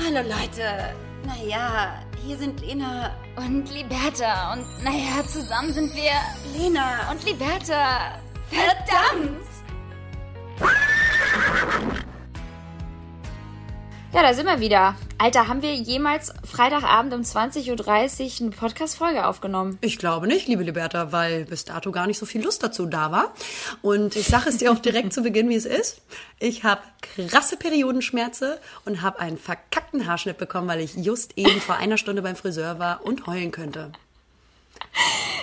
Hallo Leute. Naja, hier sind Lena Und Liberta. Und naja, zusammen sind wir Lena und Liberta. Verdammt! Ja, da sind wir wieder. Alter, haben wir jemals Freitagabend um 20.30 Uhr eine Podcast-Folge aufgenommen? Ich glaube nicht, liebe Liberta, weil bis dato gar nicht so viel Lust dazu da war. Und ich sage es dir auch direkt zu Beginn, wie es ist. Ich habe krasse Periodenschmerze und habe einen verkackten Haarschnitt bekommen, weil ich just eben vor einer Stunde beim Friseur war und heulen könnte.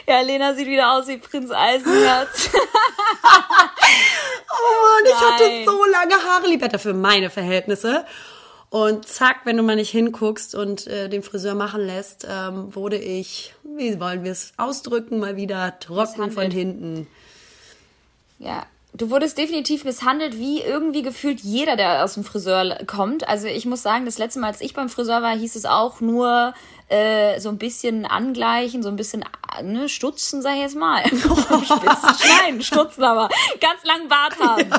Ja, Lena sieht wieder aus wie Prinz Eisenherz. Oh Mann, ich hatte Nein. so lange Haare, Liberta, für meine Verhältnisse. Und zack, wenn du mal nicht hinguckst und äh, den Friseur machen lässt, ähm, wurde ich, wie wollen wir es ausdrücken, mal wieder trocken von hinten. Ja, du wurdest definitiv misshandelt, wie irgendwie gefühlt jeder, der aus dem Friseur kommt. Also ich muss sagen, das letzte Mal, als ich beim Friseur war, hieß es auch nur äh, so ein bisschen angleichen, so ein bisschen äh, ne, stutzen, sag ich jetzt mal. Schneiden, stutzen aber. Ganz langen Bart haben.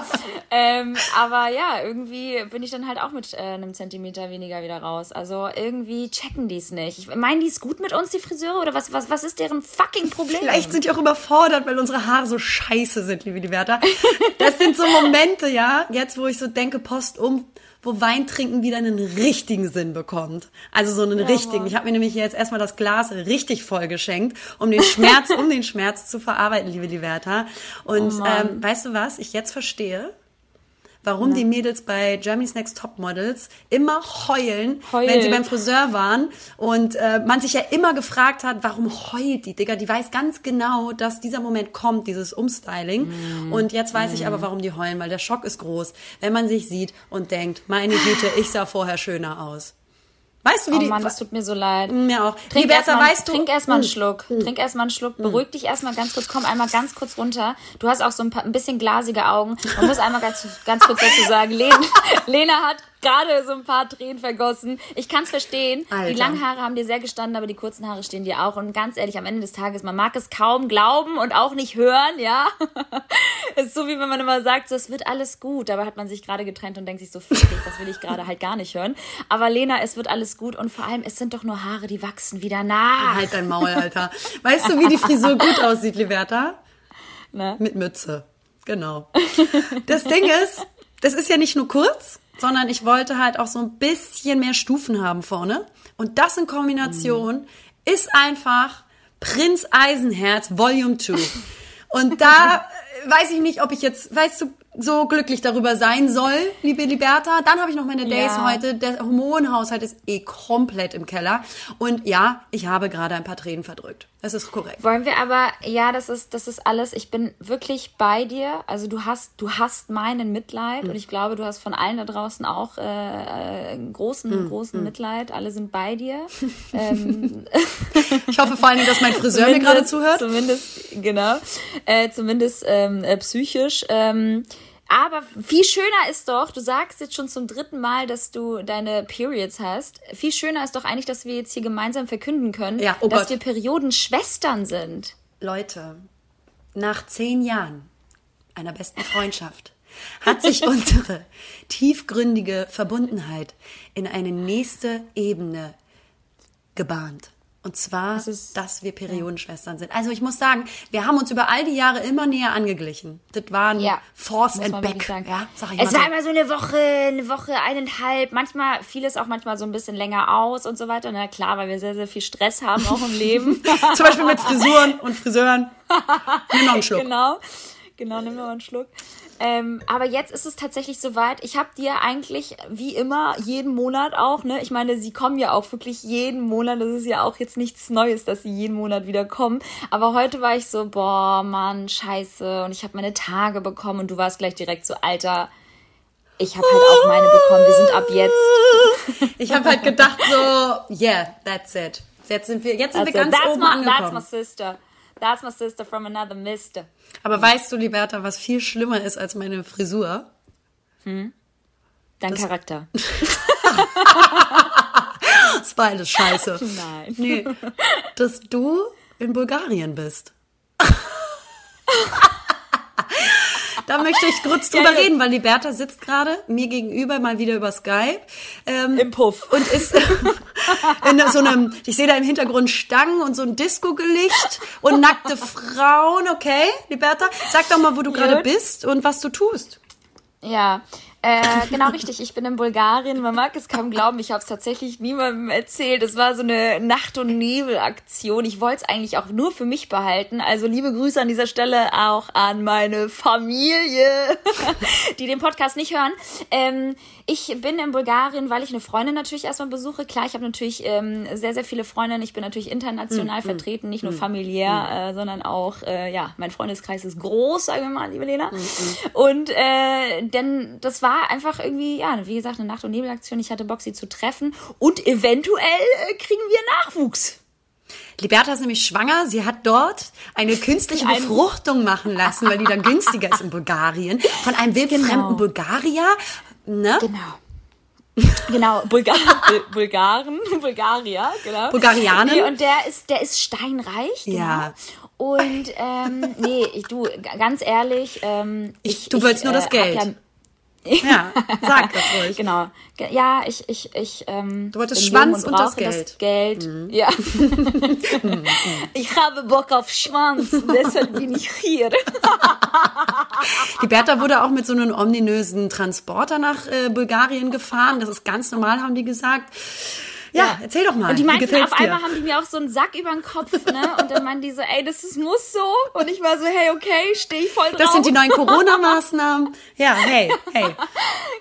Ähm, aber ja, irgendwie bin ich dann halt auch mit äh, einem Zentimeter weniger wieder raus. Also irgendwie checken die es nicht. Ich meine, die es gut mit uns, die Friseure? Oder was, was, was ist deren fucking Problem? Vielleicht sind die auch überfordert, weil unsere Haare so scheiße sind, liebe Liberta. Das sind so Momente, ja, jetzt wo ich so denke, Post um, wo Weintrinken wieder einen richtigen Sinn bekommt. Also so einen richtigen. Ich habe mir nämlich jetzt erstmal das Glas richtig voll geschenkt, um den Schmerz, um den Schmerz zu verarbeiten, liebe Liberta. Und Oh Mann. ähm, weißt du was? Ich jetzt verstehe, warum die Mädels bei Germany's Next Top Models immer heulen, Heulen. wenn sie beim Friseur waren und äh, man sich ja immer gefragt hat, warum heult die, Digga? Die weiß ganz genau, dass dieser Moment kommt, dieses Umstyling. Mm. Und jetzt weiß ich aber, warum die heulen, weil der Schock ist groß, wenn man sich sieht und denkt, meine Güte, ich sah vorher schöner aus. Weißt du, wie Oh die... Mann, das tut mir so leid. mir auch. Trink erstmal weißt du... trink erst mal einen Mm. Schluck. Trink erstmal einen Schluck. Beruhig dich erstmal ganz kurz. Komm einmal ganz kurz runter. Du hast auch so ein, paar, ein bisschen glasige Augen. Man muss einmal ganz, ganz kurz dazu sagen, Lena, Lena hat gerade so ein paar Tränen vergossen. Ich kann es verstehen. Alter. Die langen Haare haben dir sehr gestanden, aber die kurzen Haare stehen dir auch. Und ganz ehrlich, am Ende des Tages, man mag es kaum glauben und auch nicht hören, ja. Es ist so, wie wenn man immer sagt, so, es wird alles gut. Dabei hat man sich gerade getrennt und denkt sich so, fick das will ich gerade halt gar nicht hören. Aber Lena, es wird alles gut und vor allem, es sind doch nur Haare, die wachsen wieder nach. Halt dein Maul, Alter. Weißt du, wie die Frisur gut aussieht, Liberta? Ne? Mit Mütze. Genau. Das Ding ist, das ist ja nicht nur kurz, sondern ich wollte halt auch so ein bisschen mehr Stufen haben vorne. Und das in Kombination ist einfach Prinz Eisenherz Volume 2. Und da weiß ich nicht, ob ich jetzt, weißt du, so glücklich darüber sein soll, liebe Liberta. Dann habe ich noch meine Days Ja. heute. Der Hormonhaushalt ist eh komplett im Keller. Und ja, ich habe gerade ein paar Tränen verdrückt. Das ist korrekt. Wollen wir aber, ja, das ist, das ist alles. Ich bin wirklich bei dir. Also du hast, du hast meinen Mitleid und ich glaube, du hast von allen da draußen auch äh, äh, einen großen, großen Mitleid. Alle sind bei dir. ähm, Ich hoffe vor allen Dingen, dass mein Friseur mir gerade zuhört. Zumindest, genau. Äh, zumindest ähm, äh, psychisch. Ähm, aber viel schöner ist doch, du sagst jetzt schon zum dritten Mal, dass du deine Periods hast. Viel schöner ist doch eigentlich, dass wir jetzt hier gemeinsam verkünden können, Ja, oh dass Gott. wir Periodenschwestern sind. Leute, nach zehn Jahren einer besten Freundschaft hat sich unsere tiefgründige Verbundenheit in eine nächste Ebene gebahnt. Und zwar, Das dass wir Periodenschwestern sind. Also ich muss sagen, wir haben uns über all die Jahre immer näher angeglichen. Das waren Ja, Force and Back. Ja, sag ich es war so. immer so eine Woche, eine Woche, eineinhalb. Manchmal fiel es auch manchmal so ein bisschen länger aus und so weiter. Na klar, weil wir sehr, sehr viel Stress haben auch im Leben. Zum Beispiel mit Frisuren und Friseuren. Nimm noch einen Schluck. Genau, genau, nimm mal einen Schluck. Ähm, aber jetzt ist es tatsächlich soweit. Ich habe dir eigentlich, wie immer, jeden Monat auch, ne? Ich meine, sie kommen ja auch wirklich jeden Monat. Das ist ja auch jetzt nichts Neues, dass sie jeden Monat wieder kommen. Aber heute war ich so, boah, Mann, scheiße. Und ich habe meine Tage bekommen und du warst gleich direkt so, Alter, ich habe halt auch meine bekommen. Wir sind ab jetzt. Ich habe halt gedacht so, yeah, that's it. Jetzt sind wir, jetzt sind wir Also, ganz that's, oben my, angekommen. that's my sister. That's my sister from another mister. Aber weißt du, Liberta, was viel schlimmer ist als meine Frisur? Dein Charakter. Das war alles scheiße. Nein. Nee, dass du in Bulgarien bist. da möchte ich kurz drüber ja, reden, weil die Bertha sitzt gerade mir gegenüber mal wieder über Skype. Ähm, Im Puff. Und ist in so einem, ich sehe da im Hintergrund Stangen und so ein Disco-Gelicht und nackte Frauen, okay, die Bertha? Sag doch mal, wo du gerade bist und was du tust. Ja, äh, genau richtig. Ich bin in Bulgarien. Man mag es kaum glauben. Ich habe es tatsächlich niemandem erzählt. Es war so eine Nacht- und Nebel-Aktion. Ich wollte es eigentlich auch nur für mich behalten. Also liebe Grüße an dieser Stelle auch an meine Familie, die den Podcast nicht hören. Ähm, ich bin in Bulgarien, weil ich eine Freundin natürlich erstmal besuche. Klar, ich habe natürlich ähm, sehr, sehr viele Freundinnen. Ich bin natürlich international mm, vertreten, nicht nur mm, familiär, mm. Äh, sondern auch, äh, ja, mein Freundeskreis ist groß, sagen wir mal, liebe Lena. Und äh, denn das war einfach irgendwie, ja, wie gesagt, eine Nacht- und Nebelaktion. Ich hatte Bock, sie zu treffen und eventuell äh, kriegen wir Nachwuchs. Liberta ist nämlich schwanger. Sie hat dort eine künstliche Befruchtung machen lassen, weil die dann günstiger ist in Bulgarien. Von einem wildfremden genau. Bulgarier. Ne? Genau. Genau, Bulgar Bulgaren, Bulgarier, genau. Bulgarianer. Nee, und der ist, der ist steinreich. Genau. Ja. Und ähm, nee, ich, du, ganz ehrlich, ähm, ich, ich, du willst nur das äh, Geld. Ja, sag das ruhig. genau. Ja, ich, ich, ich. Ähm, du wolltest Schwanz und, und das Geld. Das Geld. Mhm. Ja. ich habe Bock auf Schwanz, deshalb bin ich hier. Die Bertha wurde auch mit so einem ominösen Transporter nach äh, Bulgarien gefahren. Das ist ganz normal, haben die gesagt. Ja, erzähl doch mal. Und die meinten, auf dir? einmal haben die mir auch so einen Sack über den Kopf, ne? Und dann meinten die so, ey, das ist, muss so. Und ich war so, hey, okay, stehe ich voll drauf. Das sind die neuen Corona-Maßnahmen. Ja, hey, hey.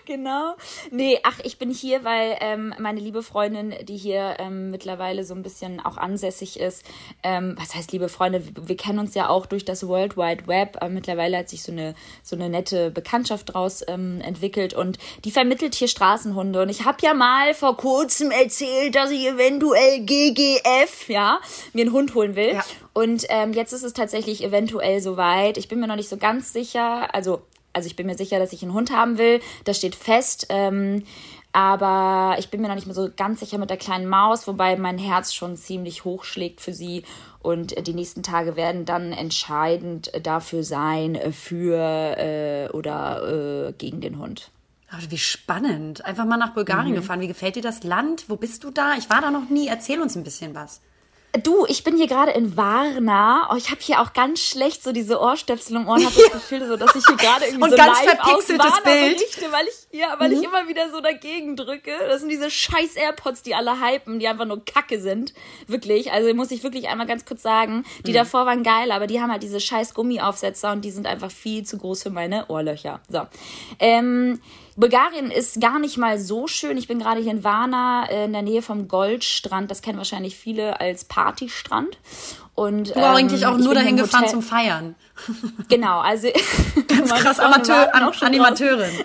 genau. Nee, ach, ich bin hier, weil ähm, meine liebe Freundin, die hier ähm, mittlerweile so ein bisschen auch ansässig ist, ähm, was heißt liebe Freundin, wir, kennen uns ja auch durch das World Wide Web. Aber mittlerweile hat sich so eine, so eine nette Bekanntschaft draus ähm, entwickelt und die vermittelt hier Straßenhunde. Und ich habe ja mal vor kurzem erzählt, erzählt, dass ich eventuell GGF, ja, mir einen Hund holen will. Ja. Und ähm, jetzt ist es tatsächlich eventuell soweit. Ich bin mir noch nicht so ganz sicher. Also, also ich bin mir sicher, dass ich einen Hund haben will. Das steht fest. Ähm, aber ich bin mir noch nicht mehr so ganz sicher mit der kleinen Maus, wobei mein Herz schon ziemlich hoch schlägt für sie. Und die nächsten Tage werden dann entscheidend dafür sein, für äh, oder äh, gegen den Hund. Aber wie spannend. Einfach mal nach Bulgarien mhm. gefahren. Wie gefällt dir das Land? Wo bist du da? Ich war da noch nie. Erzähl uns ein bisschen was. Du, ich bin hier gerade in Varna. Oh, ich habe hier auch ganz schlecht so diese Ohrstöpsel im Ohr. Habe das Gefühl, so, dass ich hier gerade irgendwie Und so ganz live aus Varna Bild. berichte, weil ich ja, weil mhm. ich immer wieder so dagegen drücke. Das sind diese scheiß AirPods, die alle hypen, die einfach nur Kacke sind, wirklich. Also muss ich wirklich einmal ganz kurz sagen, die mhm. davor waren geil, aber die haben halt diese scheiß Gummiaufsetzer und die sind einfach viel zu groß für meine Ohrlöcher. So. Ähm, Bulgarien ist gar nicht mal so schön. Ich bin gerade hier in Varna äh, in der Nähe vom Goldstrand. Das kennen wahrscheinlich viele als Partystrand. Und, du ähm, eigentlich auch nur dahin gefahren zum Feiern. Genau, also ganz krass Amateur, an, Animateurin.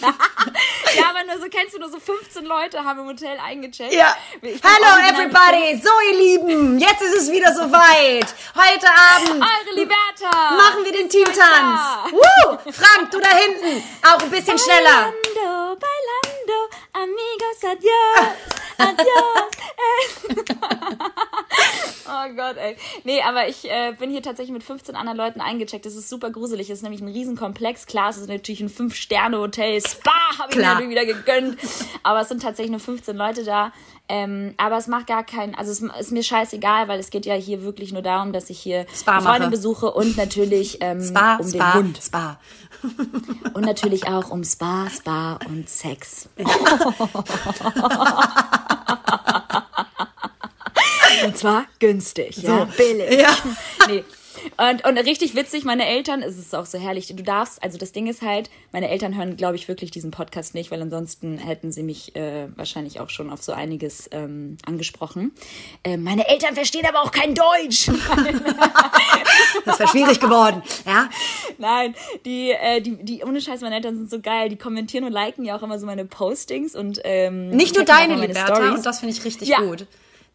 ja, aber nur so kennst du nur so 15 Leute haben im Hotel eingecheckt. Ja. Hallo everybody, so ihr Lieben, jetzt ist es wieder soweit. Heute Abend. Eure Liberta. Machen wir den Teamtanz. Woo! Frank, du da hinten, auch ein bisschen schneller. Bailando, bailando, amigos, adios, adios. oh Gott, ey. Nee, aber ich äh, bin hier tatsächlich mit 15 anderen Leuten eingecheckt. Das ist super gruselig. Das ist nämlich ein Riesenkomplex. Klar, es ist natürlich ein 5-Sterne-Hotel. Spa habe ich Klar. mir wieder gegönnt. Aber es sind tatsächlich nur 15 Leute da. Ähm, aber es macht gar keinen, also es ist mir scheißegal, weil es geht ja hier wirklich nur darum, dass ich hier Spa Freunde besuche und natürlich ähm, Spa, um Spa, den Hund. Spa. Und natürlich auch um Spa, Spa und Sex. Ja. Und zwar günstig, so. ja, billig. Ja. Nee. Und, und richtig witzig, meine Eltern, es ist auch so herrlich, du darfst, also das Ding ist halt, meine Eltern hören, glaube ich, wirklich diesen Podcast nicht, weil ansonsten hätten sie mich äh, wahrscheinlich auch schon auf so einiges ähm, angesprochen. Äh, meine Eltern verstehen aber auch kein Deutsch. das wäre schwierig geworden, ja? Nein, die, äh, die, die, ohne Scheiß, meine Eltern sind so geil, die kommentieren und liken ja auch immer so meine Postings und ähm, Nicht nur deine, Liberta, und das finde ich richtig ja. gut.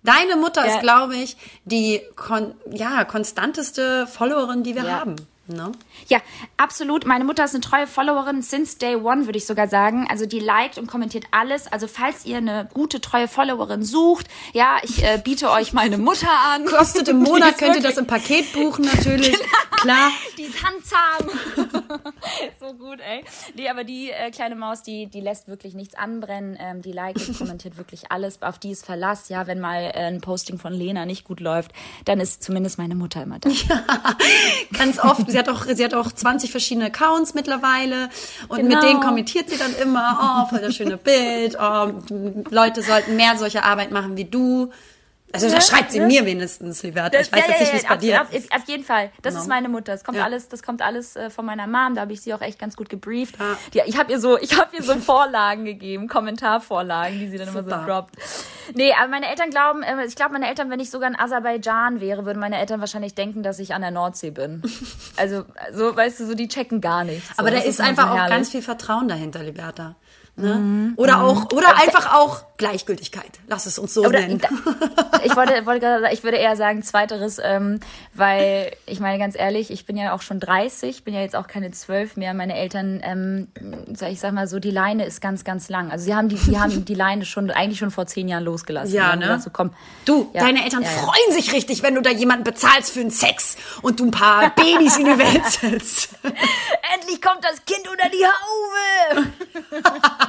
Deine Mutter ja. ist, glaube ich, die kon ja, konstanteste Followerin, die wir ja. haben. Ne? Ja, absolut. Meine Mutter ist eine treue Followerin since day one, würde ich sogar sagen. Also die liked und kommentiert alles. Also falls ihr eine gute, treue Followerin sucht, ja, ich äh, biete euch meine Mutter an. Kostet im Monat, könnt ihr das im Paket buchen natürlich. Genau. Klar. Die ist handzahm. so gut, ey. Nee, aber die äh, kleine Maus, die, die lässt wirklich nichts anbrennen. Ähm, die liked und kommentiert wirklich alles. Auf die ist Verlass. Ja, wenn mal äh, ein Posting von Lena nicht gut läuft, dann ist zumindest meine Mutter immer da. Ja, ganz oft sie hat auch, sie hat auch 20 verschiedene Accounts mittlerweile und genau. mit denen kommentiert sie dann immer, oh, voll das schöne Bild, oh, Leute sollten mehr solche Arbeit machen wie du. Also das schreibt sie ja. mir wenigstens, Liberta. Ich weiß ja, jetzt nicht, wie es bei dir auf, ist. Auf jeden Fall. Das no. ist meine Mutter. Das kommt alles, das kommt alles äh, von meiner Mom. Da habe ich sie auch echt ganz gut gebrieft. Die, ich habe ihr so, ich habe ihr so Vorlagen gegeben, Kommentarvorlagen, die sie dann Super. immer so droppt. Nee, aber meine Eltern glauben, äh, ich glaube, meine Eltern, wenn ich sogar in Aserbaidschan wäre, würden meine Eltern wahrscheinlich denken, dass ich an der Nordsee bin. Also, so, weißt du, so die checken gar nichts. Aber da ist, ist einfach auch ganz viel Vertrauen dahinter, Liberta. Ne? Mhm. Oder auch, oder Aber einfach auch Gleichgültigkeit. Lass es uns so oder, nennen. Ich wollte, wollte gerade, ich würde eher sagen zweiteres, ähm, weil ich meine ganz ehrlich, ich bin ja auch schon 30, bin ja jetzt auch keine zwölf mehr. Meine Eltern, ähm, ich sag mal so, die Leine ist ganz, ganz lang. Also sie haben die, die haben die Leine schon eigentlich schon vor zehn Jahren losgelassen. Ja, ne? So, komm, du, ja, deine Eltern ja, ja. freuen sich richtig, wenn du da jemanden bezahlst für einen Sex und du ein paar Babys in die Welt setzt. Endlich kommt das Kind unter die Haube.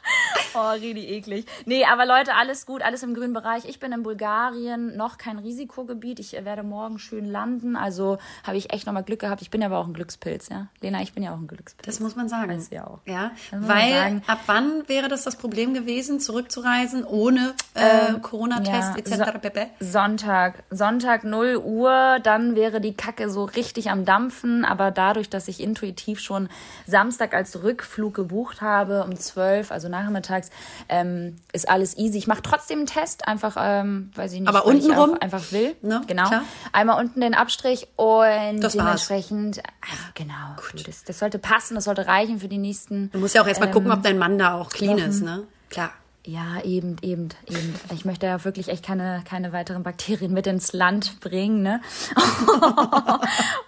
oh, richtig eklig. Nee, aber Leute, alles gut, alles im grünen Bereich. Ich bin in Bulgarien, noch kein Risikogebiet. Ich werde morgen schön landen. Also habe ich echt nochmal Glück gehabt. Ich bin aber auch ein Glückspilz, ja. Lena, ich bin ja auch ein Glückspilz. Das muss man sagen. Weiß ja auch. Ja, weil ab wann wäre das das Problem gewesen, zurückzureisen ohne äh, äh, Corona-Test ja, etc. So Sonntag, Sonntag 0 Uhr, dann wäre die Kacke so richtig am Dampfen. Aber dadurch, dass ich intuitiv schon Samstag als Rückflug gebucht habe um 12, also nachmittags, ähm, ist alles easy. Ich mache trotzdem einen Test, einfach, ähm, weiß ich nicht, aber unten rum einfach will. Ne? Genau. Klar. Einmal unten den Abstrich und das dementsprechend, ach, genau. Gut. Das, das sollte passen, das sollte reichen für die nächsten. Du musst ja auch erstmal ähm, gucken, ob dein Mann da auch clean Wochen. ist, ne? Klar. Ja, eben, eben, eben. Ich möchte ja wirklich echt keine, keine weiteren Bakterien mit ins Land bringen, ne?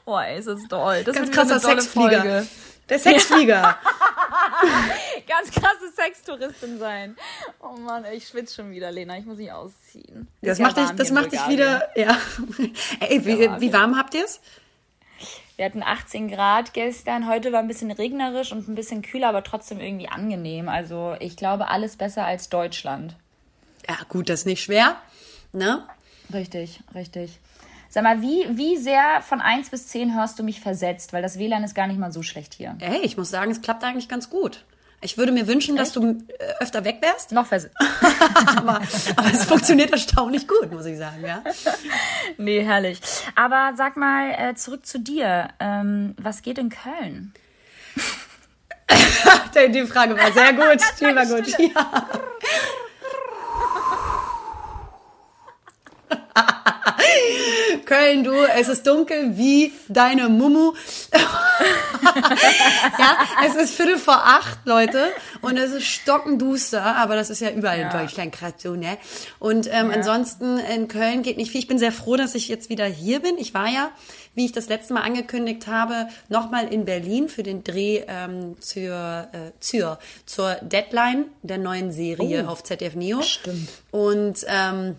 Boah, ist das toll. Das Ganz krasser Sexflieger. Folge. Der Sexflieger. Ganz krasse Sextouristin sein. Oh Mann, ich schwitze schon wieder, Lena. Ich muss mich ausziehen. Das macht, dich, das macht dich wieder. Ja. Ey, wie, ja, wie warm habt ihr es? Wir hatten 18 Grad gestern. Heute war ein bisschen regnerisch und ein bisschen kühler, aber trotzdem irgendwie angenehm. Also ich glaube, alles besser als Deutschland. Ja, gut, das ist nicht schwer. Ne? Richtig, richtig. Sag mal, wie, wie sehr von 1 bis 10 hörst du mich versetzt? Weil das WLAN ist gar nicht mal so schlecht hier. Hey, ich muss sagen, es klappt eigentlich ganz gut. Ich würde mir wünschen, Echt? dass du äh, öfter weg wärst. Noch versetzt. aber, aber es funktioniert erstaunlich gut, muss ich sagen, ja. Nee, herrlich. Aber sag mal, äh, zurück zu dir. Ähm, was geht in Köln? Die Frage war sehr gut. Die war gut. Ja. Köln, du, es ist dunkel wie deine Mumu. ja, es ist Viertel vor acht, Leute, und es ist stockenduster, aber das ist ja überall ja. in Deutschland gerade so, ne? Und ähm, ja. ansonsten in Köln geht nicht viel. Ich bin sehr froh, dass ich jetzt wieder hier bin. Ich war ja, wie ich das letzte Mal angekündigt habe, nochmal in Berlin für den Dreh ähm, zur, äh, zur, zur Deadline der neuen Serie oh. auf ZDF Neo. Stimmt. Und ähm,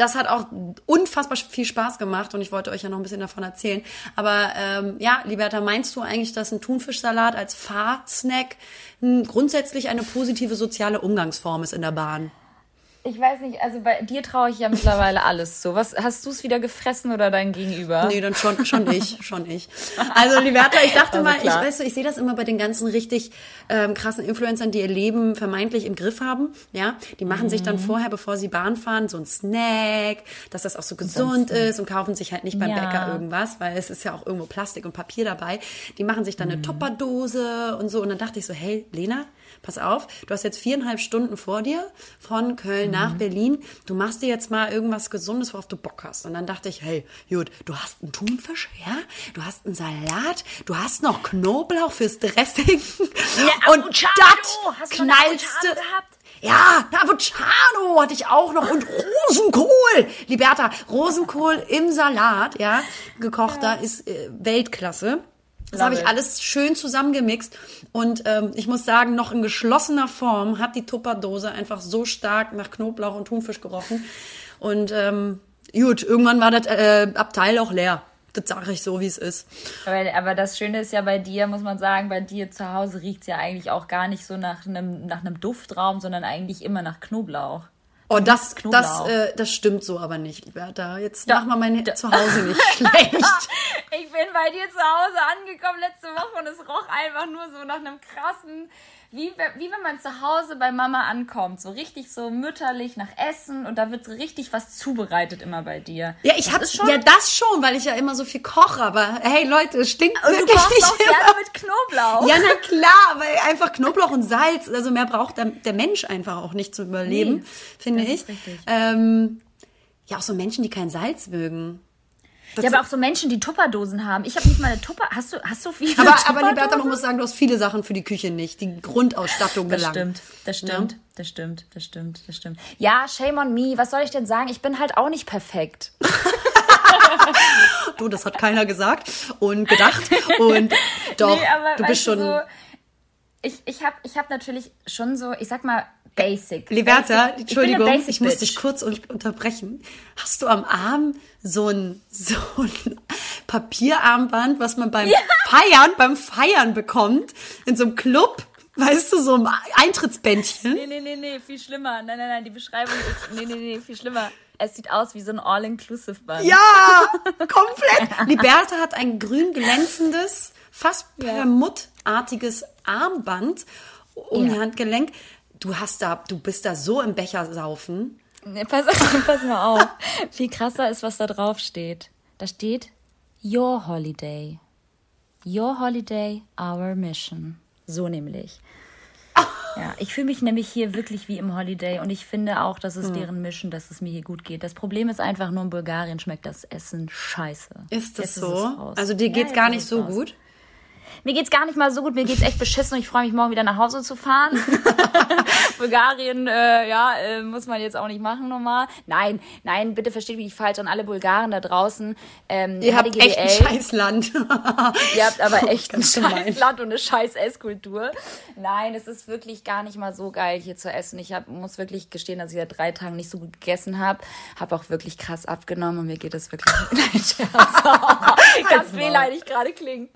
das hat auch unfassbar viel Spaß gemacht und ich wollte euch ja noch ein bisschen davon erzählen. Aber ähm, ja, Liberta, meinst du eigentlich, dass ein Thunfischsalat als Fahrsnack grundsätzlich eine positive soziale Umgangsform ist in der Bahn? Ich weiß nicht, also bei dir traue ich ja mittlerweile alles so. Was hast du es wieder gefressen oder dein Gegenüber? Nee, dann schon schon ich, schon ich. Also Liberta, ich dachte also mal, ich weißt du, ich sehe das immer bei den ganzen richtig ähm, krassen Influencern, die ihr Leben vermeintlich im Griff haben, ja? Die machen mhm. sich dann mhm. vorher, bevor sie Bahn fahren, so ein Snack, dass das auch so gesund ist und kaufen sich halt nicht beim ja. Bäcker irgendwas, weil es ist ja auch irgendwo Plastik und Papier dabei. Die machen sich dann eine mhm. Topperdose und so und dann dachte ich so, hey, Lena, pass auf, du hast jetzt viereinhalb Stunden vor dir von Köln mhm. nach Berlin. Du machst dir jetzt mal irgendwas Gesundes, worauf du Bock hast. Und dann dachte ich, hey, gut, du hast einen Thunfisch, ja? Du hast einen Salat, du hast noch Knoblauch fürs Dressing. Ja, und das knallste. Ja, Avocado hatte ich auch noch und Rosenkohl. Liberta, Rosenkohl im Salat, ja, gekochter ja. ist äh, Weltklasse. Das habe ich alles schön zusammengemixt. Und ähm, ich muss sagen, noch in geschlossener Form hat die Tupperdose einfach so stark nach Knoblauch und Thunfisch gerochen. Und ähm, gut, irgendwann war das äh, Abteil auch leer. Das sage ich so, wie es ist. Aber, aber das Schöne ist ja bei dir, muss man sagen, bei dir zu Hause riecht's ja eigentlich auch gar nicht so nach einem, nach einem Duftraum, sondern eigentlich immer nach Knoblauch. Oh, das, das, äh, das stimmt so aber nicht, Bertha. Jetzt Da- mach mal mein da- Zuhause nicht schlecht. Ich bin bei dir zu Hause angekommen letzte Woche und es roch einfach nur so nach einem krassen, wie, wie wenn man zu Hause bei Mama ankommt. So richtig so mütterlich nach Essen und da wird so richtig was zubereitet immer bei dir. Ja, ich Das hab ist schon- ja das schon, weil ich ja immer so viel koche. Aber hey Leute, es stinkt Und du wirklich kochst nicht auch immer. gerne mit Knoblauch. Ja, na klar, weil einfach Knoblauch und Salz, also mehr braucht der, der Mensch einfach auch nicht zu überleben, Nee, finde ich. Ähm, ja, auch so Menschen, die kein Salz mögen. Das Ja, aber auch so Menschen, die Tupperdosen haben. Ich habe nicht mal eine Tupper. Hast du, hast du viele aber, aber Liberta, man muss sagen, du hast viele Sachen für die Küche nicht. Die Grundausstattung Das gelangt. stimmt, das stimmt, das stimmt, das stimmt, das stimmt. Ja, shame on me. Was soll ich denn sagen? Ich bin halt auch nicht perfekt. Du, das hat keiner gesagt und gedacht. Und doch, Nee, du bist schon. So, ich ich habe ich hab natürlich schon so, ich sag mal, basic. Liberta, basic. Entschuldigung, ich, ich, muss dich kurz un unterbrechen. Hast du am Arm so ein, so ein Papierarmband, was man beim Feiern, beim Feiern bekommt, in so einem Club, weißt du, so ein Eintrittsbändchen? Nee, nee, nee, nee, viel schlimmer. Nein, nein, nein, die Beschreibung ist, nee, nee, nee, viel schlimmer. Es sieht aus wie so ein All-Inclusive-Band. Ja, komplett. Liberta hat ein grün glänzendes, fast permuttartiges Armband um Ja. die Handgelenk. Du hast da, du bist da so im Becher saufen. Nee, pass, pass mal auf. Viel krasser ist, was da drauf steht. Da steht Your Holiday. Your Holiday, our mission. So nämlich. Ja, ich fühle mich nämlich hier wirklich wie im Holiday und ich finde auch, dass es Hm. deren Mission, dass es mir hier gut geht. Das Problem ist einfach nur, in Bulgarien schmeckt das Essen scheiße. Ist das Jetzt so? raus. also dir Ja, geht's jetzt gar ist nicht so raus. gut? Mir geht's gar nicht mal so gut, mir geht's echt beschissen und ich freue mich morgen wieder nach Hause zu fahren. Bulgarien, äh, ja, äh, muss man jetzt auch nicht machen normal. Nein, nein, bitte versteht mich nicht falsch an alle Bulgaren da draußen. Ähm, Ihr habt echt ein. Scheißland. Ihr habt aber echt ein Ganz gemein. scheiß Land und eine scheiß Esskultur. Nein, es ist wirklich gar nicht mal so geil hier zu essen. Ich hab, muss wirklich gestehen, dass ich seit drei Tagen nicht so gut gegessen habe. Habe auch wirklich krass abgenommen und mir geht es wirklich... Nein, Scherz. Ganz wehleidig gerade klingen.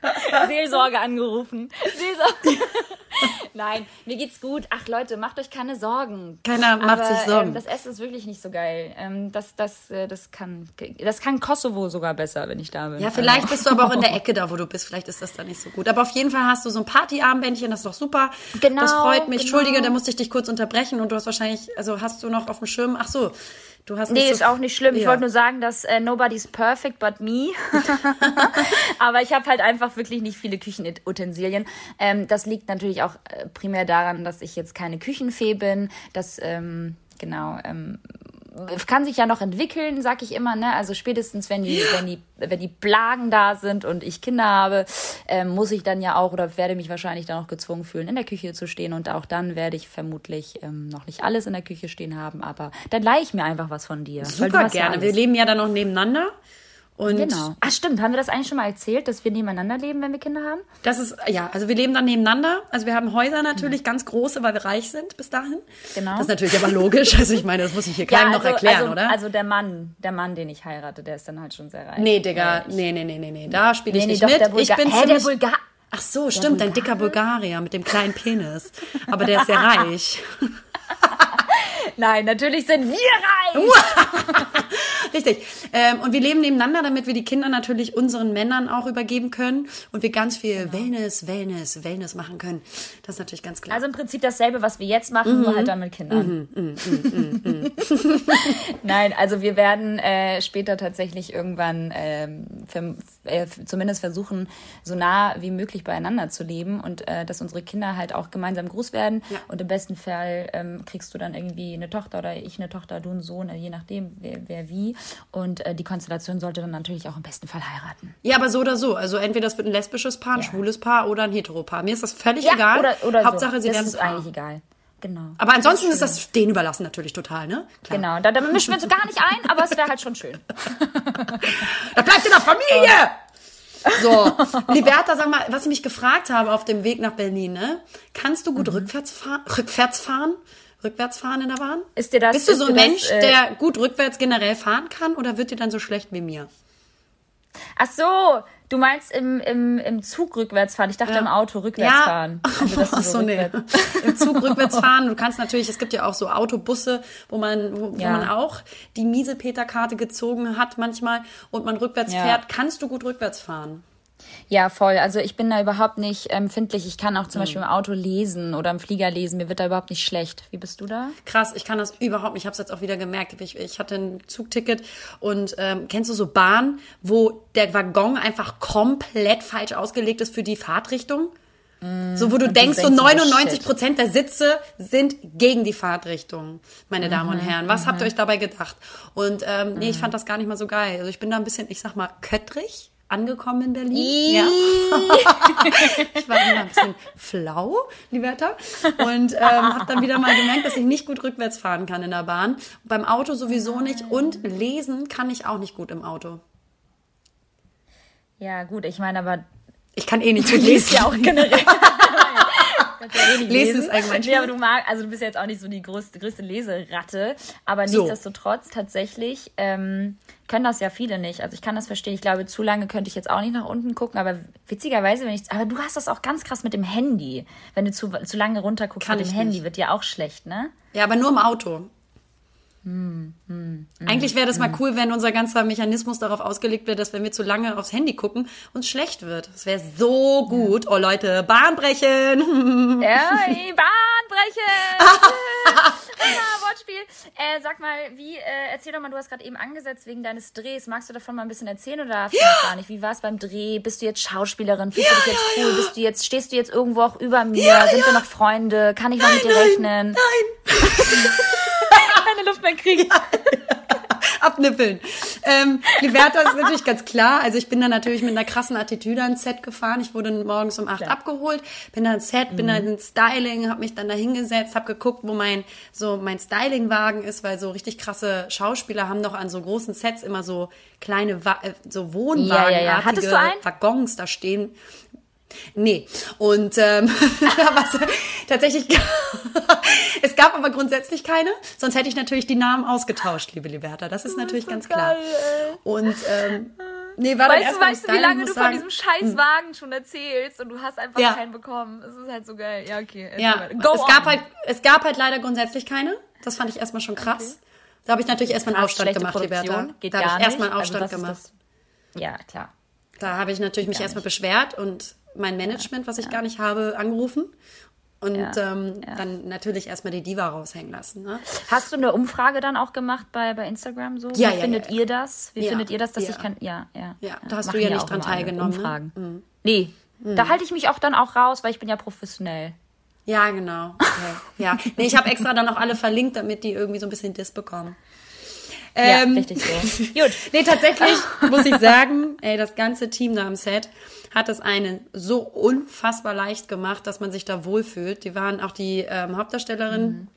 Seelsorge angerufen. Seelsorge. Nein, mir geht's gut. Ach Leute, macht euch keine Sorgen. Keiner macht Aber, sich Sorgen. Ähm, das Essen ist wirklich nicht so geil. Ähm, das, das, äh, das, kann, das kann Kosovo sogar besser, wenn ich da bin. Ja, vielleicht bist du aber auch in der Ecke da, wo du bist. Vielleicht ist das da nicht so gut. Aber auf jeden Fall hast du so ein Partyarmbändchen, das ist doch super. Genau, Das freut mich. genau. Entschuldige, da musste ich dich kurz unterbrechen und du hast wahrscheinlich, also hast du noch auf dem Schirm, ach so, du hast Nee, nicht ist so, auch nicht schlimm. Ich Ja. wollte nur sagen, dass äh, nobody's perfect but me. Aber ich habe halt einfach wirklich nicht viele Küchenutensilien. Ähm, das liegt natürlich auch äh, primär daran, dass ich jetzt keine Küchenfee bin. Das, ähm, genau, ähm, kann sich ja noch entwickeln, sag ich immer, ne? Also spätestens wenn die, wenn die, wenn die Plagen da sind und ich Kinder habe, ähm, muss ich dann ja auch oder werde mich wahrscheinlich dann auch gezwungen fühlen, in der Küche zu stehen. Und auch dann werde ich vermutlich ähm, noch nicht alles in der Küche stehen haben, aber dann leihe ich mir einfach was von dir. super hast ja gerne. Wir leben ja dann noch nebeneinander. Und Genau. Ach stimmt, haben wir das eigentlich schon mal erzählt, dass wir nebeneinander leben, wenn wir Kinder haben? das ist, ja, also wir leben dann nebeneinander. Also wir haben Häuser natürlich, ganz große, weil wir reich sind bis dahin. Genau. Das ist natürlich aber logisch. Also ich meine, das muss ich hier keinem noch erklären, also, oder? Also der Mann, der Mann, den ich heirate, der ist dann halt schon sehr reich. nee, Digga, nee, nee, nee, nee, nee. Da spiele ich Nee, nee, nicht doch, mit. ich bin Hä, der Bulgar. Ach so, stimmt, ein dicker Bulgarier mit dem kleinen Penis. Aber der ist sehr reich. Nein, natürlich sind wir reich. Richtig. Ähm, und wir leben nebeneinander, damit wir die Kinder natürlich unseren Männern auch übergeben können und wir ganz viel Wellness, Wellness, Wellness machen können. Das ist natürlich ganz klar. Also im Prinzip dasselbe, was wir jetzt machen, nur halt dann mit Kindern. Nein, also wir werden äh, später tatsächlich irgendwann ähm, ver äh, zumindest versuchen, so nah wie möglich beieinander zu leben und äh, dass unsere Kinder halt auch gemeinsam groß werden. Ja. Und im besten Fall ähm, kriegst du dann irgendwie eine Tochter oder ich eine Tochter, du einen Sohn, äh, je nachdem, wer, wer wie. Und äh, die Konstellation sollte dann natürlich auch im besten Fall heiraten. ja, aber so oder so. Also entweder es wird ein lesbisches Paar, ein schwules Paar oder ein Heteropaar. Mir ist das völlig Ja, egal. oder, oder Hauptsache, so. sie das werden ist ein Paar. eigentlich egal. Genau. Aber ansonsten ist das denen überlassen natürlich total, ne? Klar. Genau, da, da mischen wir uns gar nicht ein, aber es wäre halt schon schön. Da bleibt in der Familie! So, Liberta, sag mal, was ich mich gefragt habe auf dem Weg nach Berlin, ne? Kannst du gut Mhm. rückwärts, fahren, rückwärts fahren? Rückwärts fahren in der Bahn? Ist dir das- Bist du so ein dir das, Mensch, äh, der gut rückwärts generell fahren kann oder wird dir dann so schlecht wie mir? Ach so, du meinst im, im, im Zug rückwärts fahren. Ich dachte im Auto rückwärts fahren. Also, Ach so, nee. Im Zug rückwärts fahren. Du kannst natürlich, es gibt ja auch so Autobusse, wo man, wo, Ja. wo man auch die miese Peter-Karte gezogen hat manchmal und man rückwärts Ja. fährt. Kannst du gut rückwärts fahren? Ja, voll. Also ich bin da überhaupt nicht empfindlich. Ich kann auch zum Beispiel im Auto lesen oder im Flieger lesen. Mir wird da überhaupt nicht schlecht. Wie bist du da? Krass, ich kann das überhaupt nicht. Ich habe es jetzt auch wieder gemerkt. Ich, ich hatte ein Zugticket und ähm, kennst du so Bahnen, wo der Waggon einfach komplett falsch ausgelegt ist für die Fahrtrichtung? So, wo du denkst, so denkst so, 99 shit. Prozent der Sitze sind gegen die Fahrtrichtung, meine Damen und Herren. Was habt ihr euch dabei gedacht? Und ähm, nee, ich fand das gar nicht mal so geil. Also ich bin da ein bisschen, ich sag mal, köttrig angekommen in Berlin. Ja. ich war immer ein bisschen flau, Liberta. Und ähm, habe dann wieder mal gemerkt, dass ich nicht gut rückwärts fahren kann in der Bahn. Beim Auto sowieso nicht. Und lesen kann ich auch nicht gut im Auto. Ja, gut. Ich meine, aber Ich kann eh nicht gut lesen. ja auch generell. Lesen ist allgemein Nee, aber du magst, also du bist ja jetzt auch nicht so die größte, größte Leseratte, aber So. nichtsdestotrotz tatsächlich ähm, können das ja viele nicht. Also ich kann das verstehen. Ich glaube, zu lange könnte ich jetzt auch nicht nach unten gucken, aber witzigerweise, wenn ich, aber du hast das auch ganz krass mit dem Handy. Wenn du zu, zu lange runter guckst mit dem Handy, nicht. wird dir auch schlecht, ne? Ja, aber nur im Auto. Hm, Eigentlich wäre das mal cool, wenn unser ganzer Mechanismus darauf ausgelegt wird, dass wenn wir zu lange aufs Handy gucken, uns schlecht wird. Das wäre so gut. Oh Leute, Bahn brechen. Ja, die Bahn brechen! ja, Wortspiel. Äh, sag mal, wie, äh, erzähl doch mal, du hast gerade eben angesetzt wegen deines Drehs. Magst du davon mal ein bisschen erzählen oder darfst du noch gar nicht? Wie war es beim Dreh? Bist du jetzt Schauspielerin? Fühlst du dich jetzt cool? Bist du jetzt, stehst du jetzt irgendwo auch über mir? Sind wir noch Freunde? Kann ich noch mit dir rechnen? Nein, Keine Luft mehr kriegen. abnippeln. Ähm, Liberta ist natürlich ganz klar. Also ich bin da natürlich mit einer krassen Attitüde ans Set gefahren. Ich wurde morgens um acht Klar. abgeholt, bin dann ins Set, bin Mhm. dann ins Styling, habe mich dann da hingesetzt, habe geguckt, wo mein so mein Stylingwagen ist, weil so richtig krasse Schauspieler haben doch an so großen Sets immer so kleine Wa äh, so Wohnwagenartige Ja, ja, ja. Waggons da stehen. Nee. Und ähm, tatsächlich, es gab aber grundsätzlich keine, sonst hätte ich natürlich die Namen ausgetauscht, liebe Liberta. Das ist natürlich ganz klar. Und ähm, nee, war Weißt du, weißt du, wie lange du von sagen, diesem scheiß Wagen schon erzählst und du hast einfach Ja. keinen bekommen? Es ist halt so geil. Ja, okay. Ja. Go es gab halt, es gab halt leider grundsätzlich keine. Das fand ich erstmal schon krass. Da habe ich natürlich erstmal einen Aufstand gemacht, Liberta. Geht da habe gar ich erstmal einen nicht. Also Aufstand ist gemacht. das? Ja, klar. Da habe ich natürlich mich erstmal beschwert und mein Management, was ich gar nicht habe, angerufen. Und Ja, ähm, dann natürlich erstmal die Diva raushängen lassen. Ne? Hast du eine Umfrage dann auch gemacht bei, bei Instagram so? Ja, Wie ja, findet ja. ihr das? Wie Ja, findet ihr das, dass ja. ich kann? Ja, ja. Ja, da hast Machen du ja nicht dran teilgenommen, ne? Umfragen. Nee, da halte ich mich auch dann auch raus, weil ich bin ja professionell. Ja, genau. Okay. Ja, nee, ich habe extra dann auch alle verlinkt, damit die irgendwie so ein bisschen Diss bekommen. Ja, Ähm, richtig so. Gut. Nee, tatsächlich muss ich sagen, ey, das ganze Team da am Set hat es einen so unfassbar leicht gemacht, dass man sich da wohlfühlt. Die waren auch die ähm, Hauptdarstellerin,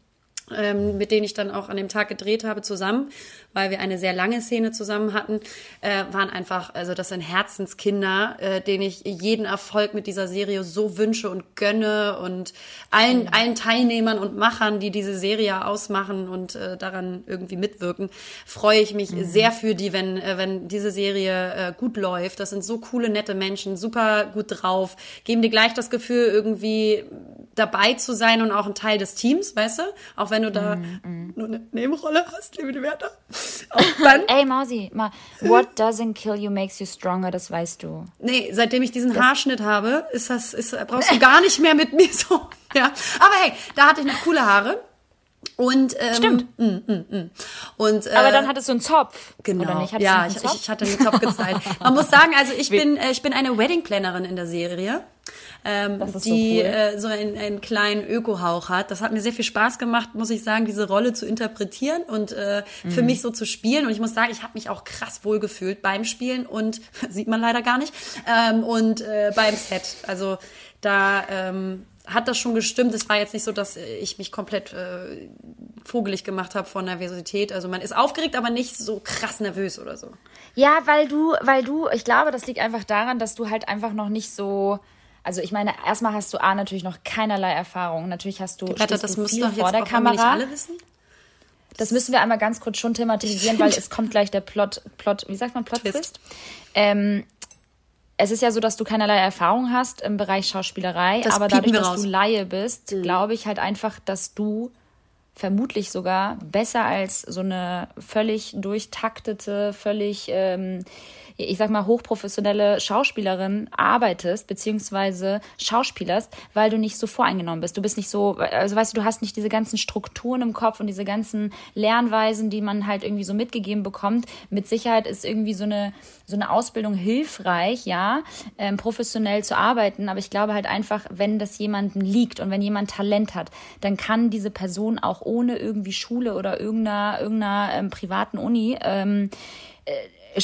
ähm, mit denen ich dann auch an dem Tag gedreht habe, zusammen, weil wir eine sehr lange Szene zusammen hatten, äh, waren einfach, also das sind Herzenskinder, äh, denen ich jeden Erfolg mit dieser Serie so wünsche und gönne und allen, allen Teilnehmern und Machern, die diese Serie ausmachen und äh, daran irgendwie mitwirken, freue ich mich sehr für die, wenn, äh, wenn diese Serie äh, gut läuft. Das sind so coole, nette Menschen, super gut drauf, geben dir gleich das Gefühl, irgendwie dabei zu sein und auch ein Teil des Teams, weißt du? Auch wenn du da nur eine Nebenrolle hast, liebe Werter. Auch dann, Ey, Mausi, mal, what doesn't kill you makes you stronger, das weißt du. nee, seitdem ich diesen Haarschnitt habe, ist das, ist, brauchst du gar nicht mehr mit mir so. Ja. Aber hey, da hatte ich noch coole Haare. Und, ähm, Stimmt. Mm, mm, mm. Und, äh, Aber dann hattest du einen Zopf. Genau. Oder nicht? Hattest ja, du ich, einen Zopf? ich, hatte einen Zopf gestylt. Man muss sagen, also ich bin, äh, ich bin eine Wedding-Plannerin in der Serie, ähm, ist so die cool. äh, so einen, einen kleinen Öko-Hauch hat. Das hat mir sehr viel Spaß gemacht, muss ich sagen, diese Rolle zu interpretieren und äh, für Mhm. mich so zu spielen. Und ich muss sagen, ich habe mich auch krass wohlgefühlt beim Spielen und sieht man leider gar nicht ähm, und äh, beim Set. Also da ähm, hat das schon gestimmt. Es war jetzt nicht so, dass ich mich komplett äh, vogelig gemacht habe von Nervosität. Also man ist aufgeregt, aber nicht so krass nervös oder so. Ja, weil du, weil du, ich glaube, das liegt einfach daran, dass du halt einfach noch nicht so. Also ich meine, erstmal hast du A natürlich noch keinerlei Erfahrung. Natürlich hast du, Alter, das du viel vor der irgendwie nicht Kamera. alle wissen. Das müssen wir einmal ganz kurz schon thematisieren, weil es kommt gleich der Plot, Plot, wie sagt man, Plot Twist. Twist. Ähm, es ist ja so, dass du keinerlei Erfahrung hast im Bereich Schauspielerei, Das aber dadurch, dass. Mhm. du Laie bist, glaube ich halt einfach, dass du vermutlich sogar besser als so eine völlig durchtaktete, völlig, ähm, ich sag mal, hochprofessionelle Schauspielerin arbeitest, beziehungsweise schauspielerst, weil du nicht so voreingenommen bist. Du bist nicht so, also weißt du, du hast nicht diese ganzen Strukturen im Kopf und diese ganzen Lernweisen, die man halt irgendwie so mitgegeben bekommt. Mit Sicherheit ist irgendwie so eine, so eine Ausbildung hilfreich, ja, ähm, professionell zu arbeiten. Aber ich glaube halt einfach, wenn das jemandem liegt und wenn jemand Talent hat, dann kann diese Person auch ohne irgendwie Schule oder irgendeiner, irgendeiner ähm, privaten Uni ähm, äh,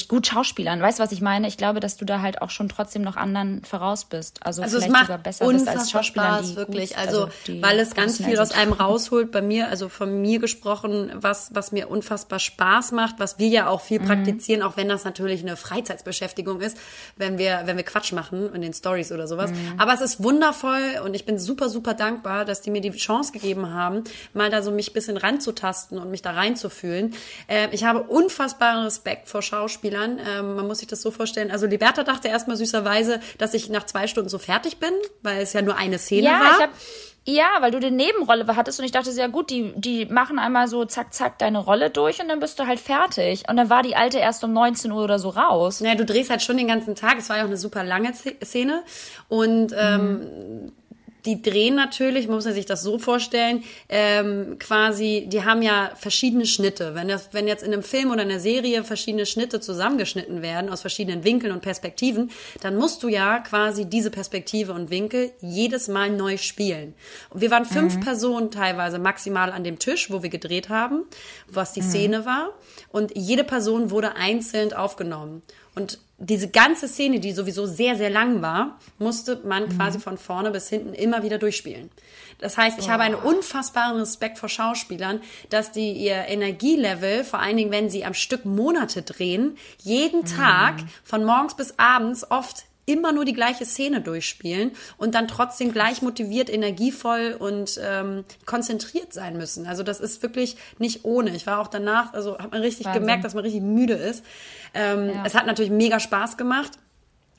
gut schauspielern. Weißt du, was ich meine? Ich glaube, dass du da halt auch schon trotzdem noch anderen voraus bist. Also, Also es vielleicht macht sogar besser bist als Schauspieler, Spaß, die wirklich. gut- also, die weil es ganz viel aus einem rausholt. Bei mir, also von mir gesprochen, was, was mir unfassbar Spaß macht, was wir ja auch viel Mhm. praktizieren, auch wenn das natürlich eine Freizeitbeschäftigung ist, wenn wir, wenn wir Quatsch machen in den Stories oder sowas. Mhm. Aber es ist wundervoll und ich bin super, super dankbar, dass die mir die Chance gegeben haben, mal da so mich ein bisschen ranzutasten und mich da reinzufühlen. Ähm, ich habe unfassbaren Respekt vor Schauspielern. Ähm, man muss sich das so vorstellen. Also Liberta dachte erstmal süßerweise, dass ich nach zwei Stunden so fertig bin, weil es ja nur eine Szene Ja, war. ich hab, ja, weil du die Nebenrolle hattest und ich dachte, ja gut, die, die machen einmal so zack, zack deine Rolle durch und dann bist du halt fertig. Und dann war die alte erst um 19 Uhr oder so raus. Naja, du drehst halt schon den ganzen Tag. Es war ja auch eine super lange Sz- Szene. Und ähm, die drehen natürlich, man muss sich das so vorstellen, ähm, quasi, die haben ja verschiedene Schnitte. Wenn, das, wenn jetzt in einem Film oder einer Serie verschiedene Schnitte zusammengeschnitten werden aus verschiedenen Winkeln und Perspektiven, dann musst du ja quasi diese Perspektive und Winkel jedes Mal neu spielen. Und wir waren fünf Personen teilweise maximal an dem Tisch, wo wir gedreht haben, was die Szene war. Und jede Person wurde einzeln aufgenommen. Und diese ganze Szene, die sowieso sehr, sehr lang war, musste man quasi von vorne bis hinten immer wieder durchspielen. Das heißt, ich habe einen unfassbaren Respekt vor Schauspielern, dass die ihr Energielevel, vor allen Dingen, wenn sie am Stück Monate drehen, jeden Tag von morgens bis abends oft immer nur die gleiche Szene durchspielen und dann trotzdem gleich motiviert, energievoll und ähm, konzentriert sein müssen. Also das ist wirklich nicht ohne. Ich war auch danach, also hat man richtig Wahnsinn. gemerkt, dass man richtig müde ist. Ähm, Ja. Es hat natürlich mega Spaß gemacht,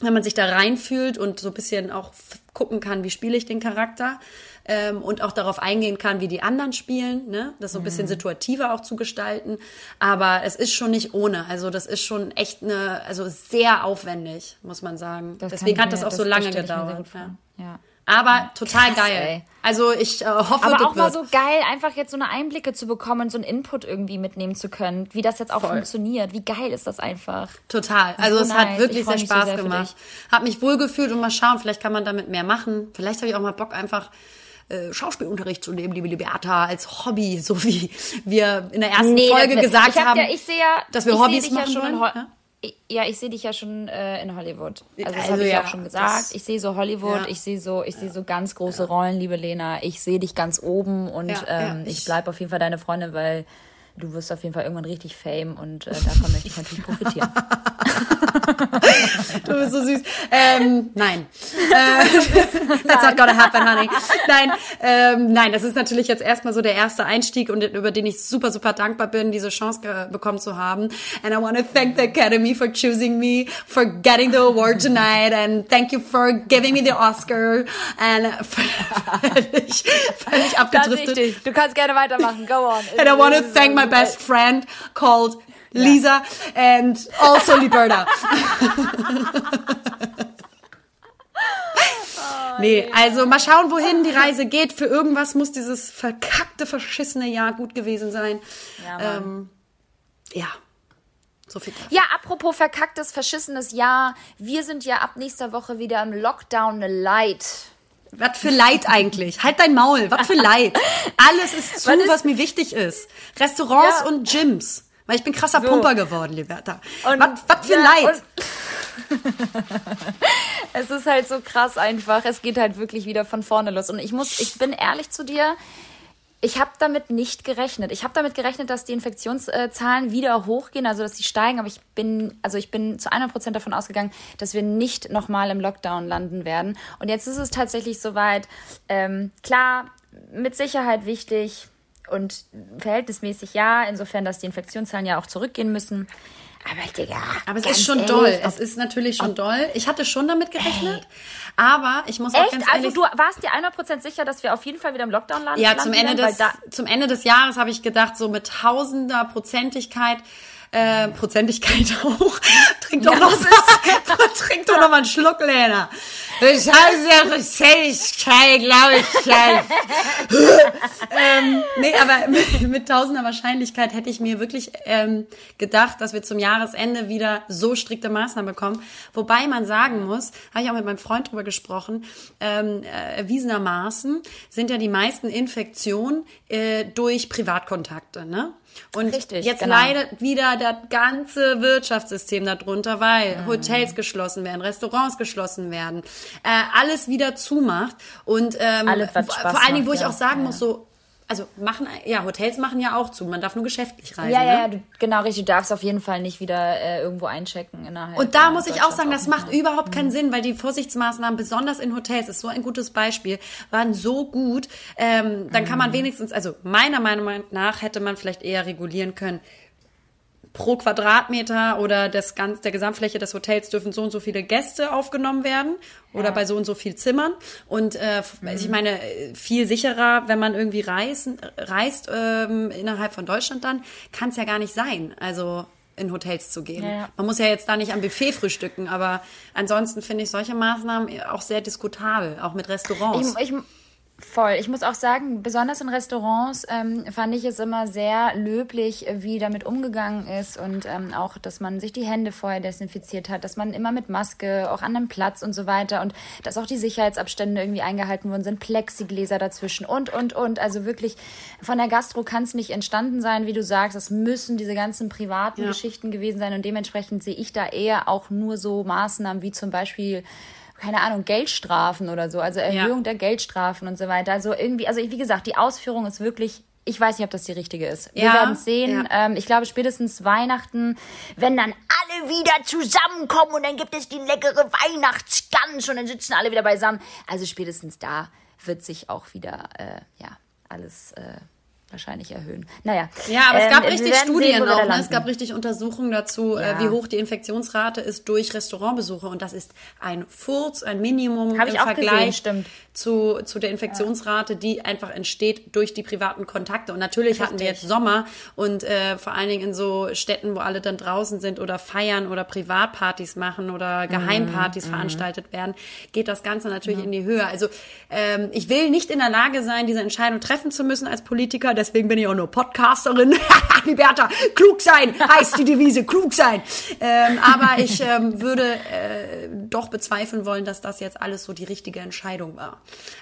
wenn man sich da reinfühlt und so ein bisschen auch gucken kann, wie spiele ich den Charakter ähm, und auch darauf eingehen kann, wie die anderen spielen, ne? das so ein Mhm. bisschen situativer auch zu gestalten. Aber es ist schon nicht ohne. Also das ist schon echt eine, also sehr aufwendig, muss man sagen. Das Deswegen hat das mir- auch so lange gedauert. Ja. Ja. Aber total Krass, geil. ey. Also ich äh, hoffe, Aber auch mal so geil, einfach jetzt so eine Einblicke zu bekommen, so einen Input irgendwie mitnehmen zu können, wie das jetzt auch Voll. funktioniert. Wie geil ist das einfach? Total. Also So es nice. hat Ich wirklich sehr mich so Spaß sehr gemacht. Hat mich wohlgefühlt und mal schauen, vielleicht kann man damit mehr machen. Vielleicht habe ich auch mal Bock, einfach äh, Schauspielunterricht zu nehmen, liebe Liberta, als Hobby, so wie wir in der ersten Folge das- gesagt ich hab haben, Ja, ich sehe ja, dass wir Hobbys machen ja schon in wollen. Ja? Ja, ich sehe dich ja schon äh, in Hollywood. Also das Also habe ich ja, auch schon gesagt. Ich sehe so Hollywood, Ja. ich sehe so, ich sehe so ganz große Rollen, liebe Lena. Ich sehe dich ganz oben und ähm, ich ich- bleib auf jeden Fall deine Freundin, weil du wirst auf jeden Fall irgendwann richtig Fame und äh, davon möchte ich natürlich profitieren. Du bist so süß. Ähm, nein. Äh, that's not gonna happen, honey. Nein, ähm, nein, das ist natürlich jetzt erstmal so der erste Einstieg und über den ich super, super dankbar bin, diese Chance bekommen zu haben. And I want to thank the Academy for choosing me, for getting the award tonight and thank you for giving me the Oscar and völlig, völlig abgedriftet. Du kannst gerne weitermachen. Go on. And I want to thank my best friend called Lisa and also Liberta. nee, also mal schauen, wohin die Reise geht. Für irgendwas muss dieses verkackte, verschissene Jahr gut gewesen sein. Ja, ähm, ja. so viel. Ja, apropos verkacktes, verschissenes Jahr. Wir sind ja ab nächster Woche wieder im Lockdown Light. Was für Leid eigentlich? Halt dein Maul. Was für Leid? Alles ist zu, Was ist- was mir wichtig ist. Restaurants Ja. und Gyms. Weil ich bin krasser So. Pumper geworden, Liberta. Und- Was, was für ja, Leid? Es ist halt so krass einfach. Es geht halt wirklich wieder von vorne los. Und ich muss, ich bin ehrlich zu dir. Ich habe damit nicht gerechnet. Ich habe damit gerechnet, dass die Infektionszahlen wieder hochgehen, also dass sie steigen. Aber ich bin, also ich bin zu 100 Prozent davon ausgegangen, dass wir nicht nochmal im Lockdown landen werden. Und jetzt ist es tatsächlich soweit. Ähm, klar, mit Sicherheit wichtig und verhältnismäßig ja, insofern, dass die Infektionszahlen ja auch zurückgehen müssen. Aber Digga. Aber es ist schon ehrlich, doll. Es ist natürlich schon doll. Ich hatte schon damit gerechnet. Ey. Aber ich muss auch Echt? ganz also ehrlich... Also du warst dir 100% sicher, dass wir auf jeden Fall wieder im Lockdown landen? Ja, zum Ende, des, zum Ende des Jahres habe ich gedacht, so mit tausender Prozentigkeit äh, Prozentigkeit auch. Trink doch ja, noch was. Trink doch noch mal einen Schluck, Lena. Ich habe ja Prozentigkeit, glaube ich. ähm, nee, aber mit, mit, tausender Wahrscheinlichkeit hätte ich mir wirklich ähm, gedacht, dass wir zum Jahresende wieder so strikte Maßnahmen bekommen. Wobei man sagen muss, habe ich auch mit meinem Freund drüber gesprochen, ähm, äh, erwiesenermaßen sind ja die meisten Infektionen äh, durch Privatkontakte, ne? Und Richtig, jetzt genau. leidet wieder das ganze Wirtschaftssystem darunter, weil mhm. Hotels geschlossen werden, Restaurants geschlossen werden, äh, alles wieder zumacht. Und ähm, Alle, vor allen Dingen, wo ich auch sagen ja. muss, so also machen, ja, Hotels machen ja auch zu. Man darf nur geschäftlich reisen. Ja, ja, ne? ja, du, genau, richtig. Du darfst auf jeden Fall nicht wieder äh, irgendwo einchecken innerhalb. Und da muss ich auch sagen, das macht überhaupt keinen mhm. Sinn, weil die Vorsichtsmaßnahmen, besonders in Hotels, ist so ein gutes Beispiel, waren so gut. Ähm, dann mhm. kann man mhm. wenigstens, also meiner Meinung nach hätte man vielleicht eher regulieren können pro Quadratmeter oder des ganz, der Gesamtfläche des Hotels dürfen so und so viele Gäste aufgenommen werden oder ja. bei so und so viel Zimmern. Und äh, mhm. ich meine, viel sicherer, wenn man irgendwie reisen, reist ähm, innerhalb von Deutschland dann, kann es ja gar nicht sein. Also in Hotels zu gehen. Ja. Man muss ja jetzt da nicht am Buffet frühstücken, aber ansonsten finde ich solche Maßnahmen auch sehr diskutabel, auch mit Restaurants. Ich, ich Voll. Ich muss auch sagen, besonders in Restaurants ähm, fand ich es immer sehr löblich, wie damit umgegangen ist und ähm, auch, dass man sich die Hände vorher desinfiziert hat, dass man immer mit Maske, auch an einem Platz und so weiter und dass auch die Sicherheitsabstände irgendwie eingehalten worden sind, Plexigläser dazwischen und, und, und. Also wirklich von der Gastro kann es nicht entstanden sein, wie du sagst. Es müssen diese ganzen privaten ja. Geschichten gewesen sein und dementsprechend sehe ich da eher auch nur so Maßnahmen wie zum Beispiel keine Ahnung, Geldstrafen oder so, also Erhöhung ja. der Geldstrafen und so weiter. Also irgendwie, also wie gesagt, die Ausführung ist wirklich ich weiß nicht, ob das die richtige ist. Wir ja, werden sehen. Ja. Ähm, ich glaube, spätestens Weihnachten, wenn dann alle wieder zusammenkommen und dann gibt es die leckere Weihnachtsgans und dann sitzen alle wieder beisammen. Also spätestens da wird sich auch wieder, äh, ja, alles äh, wahrscheinlich erhöhen. Naja. Ja, aber es gab ähm, richtig Studien sehen, auch. Ne? Es gab richtig Untersuchungen dazu, äh, ja. wie hoch die Infektionsrate ist durch Restaurantbesuche. Und das ist ein Furz, ein Minimum Hab im Vergleich gesehen, zu, zu der Infektionsrate, die einfach entsteht durch die privaten Kontakte. Und natürlich richtig. hatten wir jetzt Sommer und äh, vor allen Dingen in so Städten, wo alle dann draußen sind oder feiern oder Privatpartys machen oder Geheimpartys mhm. veranstaltet werden, geht das Ganze natürlich mhm. in die Höhe. Also ähm, ich will nicht in der Lage sein, diese Entscheidung treffen zu müssen als Politiker deswegen bin ich auch nur Podcasterin. Liberta, klug sein, heißt die Devise, klug sein. Ähm, aber ich ähm, würde äh, doch bezweifeln wollen, dass das jetzt alles so die richtige Entscheidung war.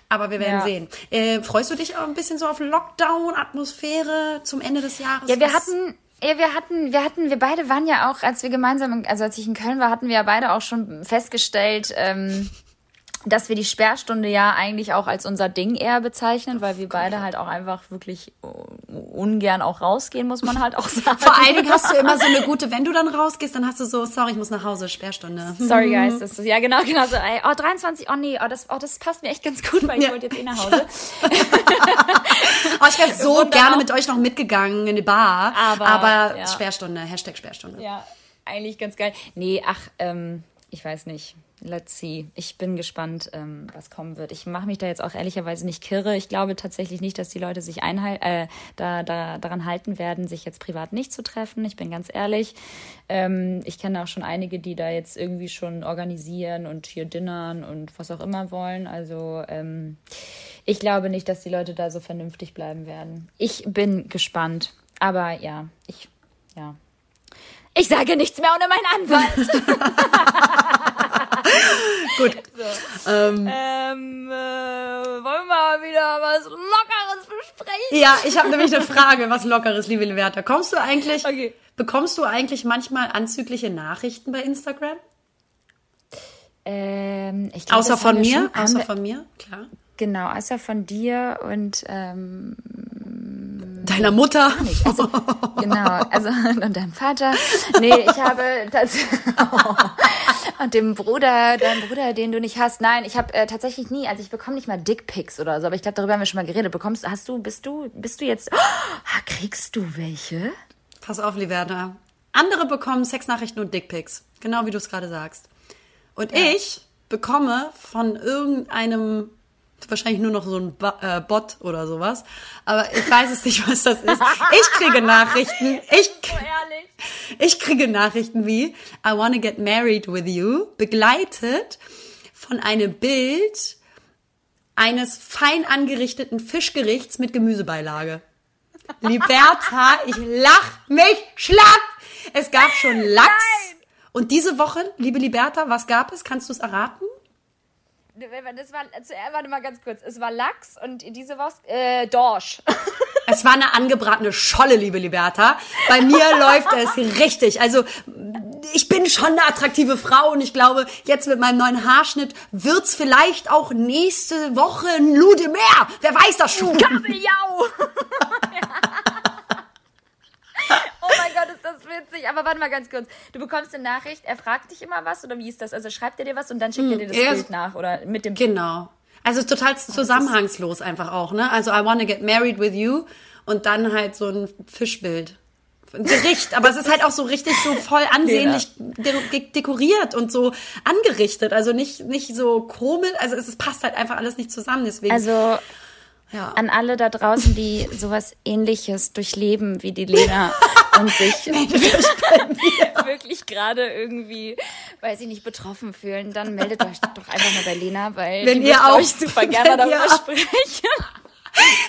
Aber wir werden ja. sehen. Äh, freust du dich auch ein bisschen so auf Lockdown-Atmosphäre zum Ende des Jahres? Ja, wir hatten ja, wir hatten, wir hatten, wir beide waren ja auch, als wir gemeinsam, also als ich in Köln war, hatten wir ja beide auch schon festgestellt, ähm, dass wir die Sperrstunde ja eigentlich auch als unser Ding eher bezeichnen, weil wir beide halt auch einfach wirklich ungern auch rausgehen, muss man halt auch sagen. Vor allen Dingen hast du immer so eine gute, wenn du dann rausgehst, dann hast du so, sorry, ich muss nach Hause, Sperrstunde. Sorry, guys. Das ist, ja, genau, genau so. Ey, oh, 23, oh nee, oh das, oh, das passt mir echt ganz gut, weil ich ja. wollte jetzt eh nach Hause. oh, ich wäre so gerne mit euch noch mitgegangen in die Bar. Aber, aber ja. Sperrstunde, Hashtag Sperrstunde. Ja, eigentlich ganz geil. Nee, ach, ähm, ich weiß nicht let's see. Ich bin gespannt, ähm, was kommen wird. Ich mache mich da jetzt auch ehrlicherweise nicht kirre. Ich glaube tatsächlich nicht, dass die Leute sich einhal äh, da, da, daran halten werden, sich jetzt privat nicht zu treffen. Ich bin ganz ehrlich. Ähm, ich kenne auch schon einige, die da jetzt irgendwie schon organisieren und hier dinnern und was auch immer wollen. Also ähm, ich glaube nicht, dass die Leute da so vernünftig bleiben werden. Ich bin gespannt. Aber ja, ich, ja. Ich sage nichts mehr ohne meinen Anwalt. Gut. So. Ähm, ähm, äh, wollen wir mal wieder was Lockeres besprechen? Ja, ich habe nämlich eine Frage, was Lockeres, liebe Leverta. Kommst du eigentlich, okay. bekommst du eigentlich manchmal anzügliche Nachrichten bei Instagram? Ähm, ich glaub, außer, von, außer von mir? Außer von mir, klar. Genau, außer von dir und ähm, Deiner Mutter? Nicht. Also, genau, also und deinem Vater. Nee, ich habe das und dem Bruder, deinem Bruder, den du nicht hast. Nein, ich habe äh, tatsächlich nie, also ich bekomme nicht mal Dickpics oder so, aber ich glaube, darüber haben wir schon mal geredet. Bekommst hast du, bist du, bist du jetzt oh, kriegst du welche? Pass auf, Liberta. Andere bekommen Sexnachrichten und Dickpics, genau wie du es gerade sagst. Und ja. ich bekomme von irgendeinem wahrscheinlich nur noch so ein äh, Bot oder sowas. Aber ich weiß es nicht, was das ist. Ich kriege Nachrichten. Ich, ich kriege Nachrichten wie I wanna get married with you, begleitet von einem Bild eines fein angerichteten Fischgerichts mit Gemüsebeilage. Liberta, ich lach mich schlapp. Es gab schon Lachs. Nein. Und diese Woche, liebe Liberta, was gab es? Kannst du es erraten? Das war, warte mal ganz kurz. Es war Lachs und diese Woche äh, Dorsch. Es war eine angebratene Scholle, liebe Liberta. Bei mir läuft es richtig. Also ich bin schon eine attraktive Frau und ich glaube, jetzt mit meinem neuen Haarschnitt wird's vielleicht auch nächste Woche ein Lude mehr. Wer weiß das schon? Kabeljau! Ist das witzig. Aber warte mal ganz kurz. Du bekommst eine Nachricht, er fragt dich immer was oder wie ist das? Also schreibt er dir was und dann schickt er dir das er Bild nach oder mit dem. Genau. Also total zusammenhangslos einfach auch, ne? Also I wanna get married with you und dann halt so ein Fischbild. Ein Gericht, aber es ist halt auch so richtig so voll ansehnlich ja. dekoriert und so angerichtet. Also nicht, nicht so komisch, also es passt halt einfach alles nicht zusammen. Deswegen. Also ja. An alle da draußen, die sowas ähnliches durchleben wie die Lena und sich wirklich gerade irgendwie, weiß ich nicht, betroffen fühlen, dann meldet euch doch einfach mal bei Lena, weil wenn ihr auch, euch super gerne darüber sprechen.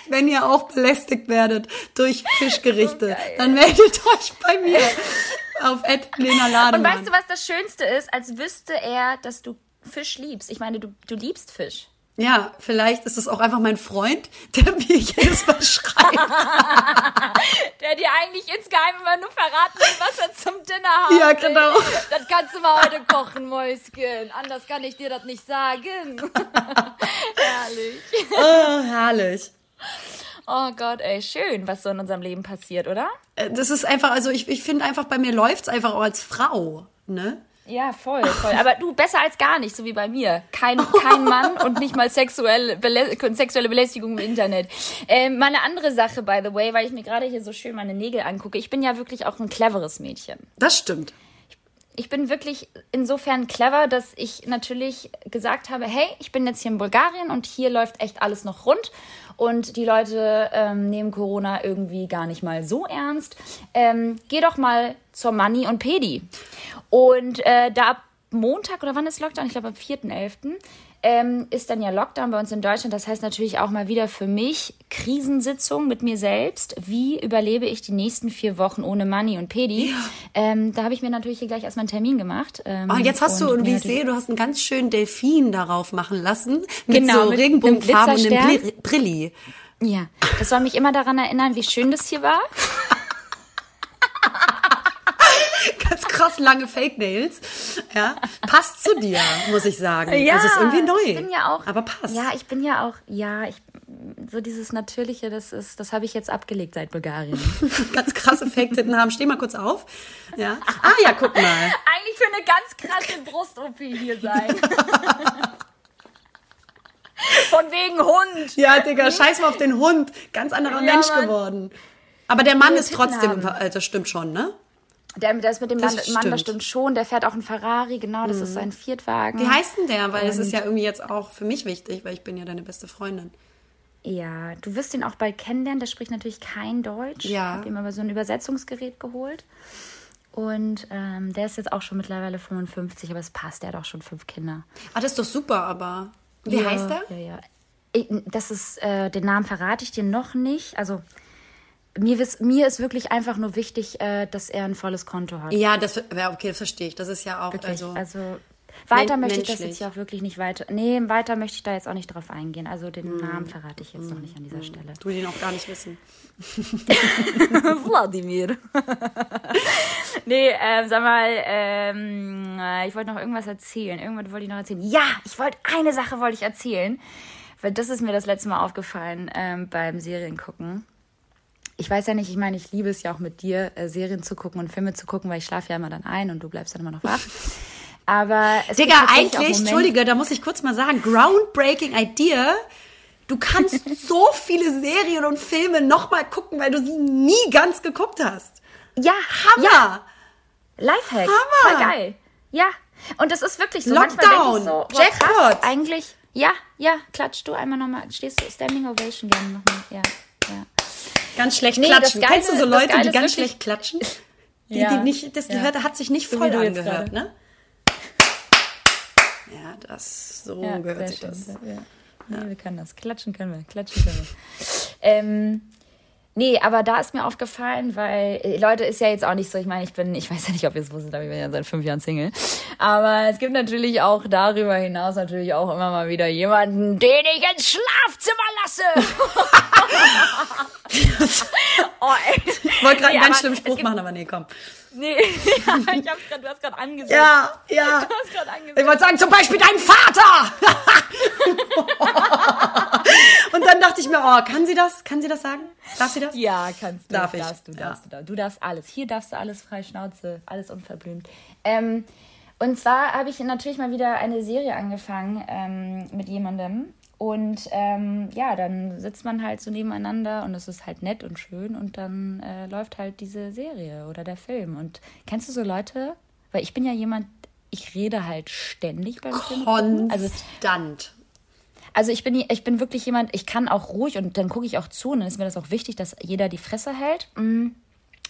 Wenn ihr auch belästigt werdet durch Fischgerichte, so dann meldet euch bei mir auf Lena Lademann. Und weißt du, was das Schönste ist? Als wüsste er, dass du Fisch liebst. Ich meine, du, du liebst Fisch. Ja, vielleicht ist es auch einfach mein Freund, der mir jedes Mal schreibt. der dir eigentlich insgeheim immer nur verraten will, was er zum Dinner hat. Ja, genau. Das kannst du mal heute kochen, Mäuschen. Anders kann ich dir das nicht sagen. herrlich. Oh, herrlich. Oh Gott, ey, schön, was so in unserem Leben passiert, oder? Äh, das ist einfach, also ich, ich finde einfach, bei mir läuft's einfach auch als Frau, ne? Ja, voll, voll. Aber du, besser als gar nicht, so wie bei mir. Kein, kein Mann und nicht mal sexuelle, Belä sexuelle Belästigung im Internet. Ähm, mal eine andere Sache, by the way, weil ich mir gerade hier so schön meine Nägel angucke. Ich bin ja wirklich auch ein cleveres Mädchen. Das stimmt. Ich bin wirklich insofern clever, dass ich natürlich gesagt habe, hey, ich bin jetzt hier in Bulgarien und hier läuft echt alles noch rund und die Leute ähm, nehmen Corona irgendwie gar nicht mal so ernst. Ähm, geh doch mal zur Money und Pedi. Und äh, da ab Montag oder wann ist Lockdown? Ich glaube am 4.11. Ähm, ist dann ja Lockdown bei uns in Deutschland. Das heißt natürlich auch mal wieder für mich Krisensitzung mit mir selbst. Wie überlebe ich die nächsten vier Wochen ohne Money und Pedi? Ja. Ähm, da habe ich mir natürlich hier gleich erstmal einen Termin gemacht. Ähm, oh, jetzt hast du, und wie ich sehe, du hast einen ganz schönen Delfin darauf machen lassen. Mit genau, so regenbogenfarbenen Brilli. Ja, das soll mich immer daran erinnern, wie schön das hier war. ganz krass lange Fake Nails. Ja, passt zu dir, muss ich sagen. Ja, also ist irgendwie neu. Ich bin ja auch. Aber passt. Ja, ich bin ja auch. Ja, ich so dieses Natürliche, das ist, das habe ich jetzt abgelegt seit Bulgarien. ganz krasse Fake-Titten haben. Steh mal kurz auf. Ja. Ah ja, guck mal. Eigentlich für eine ganz krasse Brust-OP hier sein. Von wegen Hund. Ja, Digga, scheiß mal auf den Hund. Ganz anderer ja, Mensch Mann. geworden. Aber der Mann ist trotzdem, haben. das stimmt schon, ne? Der, der ist mit dem das Mann, stimmt schon. Der fährt auch einen Ferrari, genau, das mhm. ist sein Viertwagen. Wie heißt denn der? Weil es ist ja irgendwie jetzt auch für mich wichtig, weil ich bin ja deine beste Freundin. Ja, du wirst ihn auch bald kennenlernen. Der spricht natürlich kein Deutsch. Ja. Ich habe ihm aber so ein Übersetzungsgerät geholt. Und ähm, der ist jetzt auch schon mittlerweile 55, aber es passt. Der hat auch schon fünf Kinder. Ah, das ist doch super, aber wie ja, heißt er? Ja, ja. Das ist, äh, den Namen verrate ich dir noch nicht. Also mir, mir ist wirklich einfach nur wichtig, äh, dass er ein volles Konto hat. Ja, das ja, okay, das verstehe ich. Das ist ja auch wirklich, also, also weiter möchte ich das jetzt ja auch wirklich nicht weiter. Nee, weiter möchte ich da jetzt auch nicht drauf eingehen. Also den mm. Namen verrate ich jetzt mm. noch nicht an dieser mm. Stelle. Du den auch gar nicht wissen. Wladimir. nee, ähm, sag mal, ähm, äh, ich wollte noch irgendwas erzählen. Irgendwas wollte ich noch erzählen. Ja, ich wollte eine Sache wollte ich erzählen, weil das ist mir das letzte Mal aufgefallen ähm, beim Seriengucken ich weiß ja nicht, ich meine, ich liebe es ja auch mit dir, äh, Serien zu gucken und Filme zu gucken, weil ich schlafe ja immer dann ein und du bleibst dann immer noch wach. Aber es Digga, eigentlich, Entschuldige, da muss ich kurz mal sagen, groundbreaking idea. Du kannst so viele Serien und Filme nochmal gucken, weil du sie nie ganz geguckt hast. Ja, Hammer! Ja. Lifehack. Hammer! Voll geil. Ja. Und das ist wirklich so. Lockdown. So, Jackpot. Eigentlich. Ja, ja, klatsch du einmal nochmal. Stehst du Standing Ovation gerne nochmal. Ja. Ganz schlecht nee, klatschen. Geile, Kennst du so Leute, die ganz schlecht klatschen? Die, ja, die nicht, das ja. hört, hat sich nicht so voll angehört, ne? Ja, das, so ja, gehört sich das. Ja. Nee, wir können das. Klatschen können wir. Klatschen können wir. Ähm, Nee, aber da ist mir aufgefallen, weil äh, Leute ist ja jetzt auch nicht so, ich meine, ich bin, ich weiß ja nicht, ob ihr es wusstet, aber ich bin ja seit fünf Jahren Single. Aber es gibt natürlich auch darüber hinaus natürlich auch immer mal wieder jemanden, den ich ins Schlafzimmer lasse. oh, ey. Ich wollte gerade nee, einen ganz schlimmen Spruch machen, aber nee, komm. Nee, ja, ich hab's grad, du hast gerade angesetzt. Ja, ja. Du hast gerade. Ich wollte sagen, zum Beispiel dein Vater! Und dann dachte ich mir, oh, kann sie das? Kann sie das sagen? Darf sie das? Ja, kannst du. Darf ich? Darfst du, darfst ja. du, du darfst alles. Hier darfst du alles frei Schnauze, alles unverblümt. Ähm, und zwar habe ich natürlich mal wieder eine Serie angefangen ähm, mit jemandem. Und ähm, ja, dann sitzt man halt so nebeneinander und es ist halt nett und schön und dann äh, läuft halt diese Serie oder der Film. Und kennst du so Leute? Weil ich bin ja jemand, ich rede halt ständig beim Film. Konstant. Also, also ich bin, ich bin wirklich jemand, ich kann auch ruhig und dann gucke ich auch zu und dann ist mir das auch wichtig, dass jeder die Fresse hält. Mhm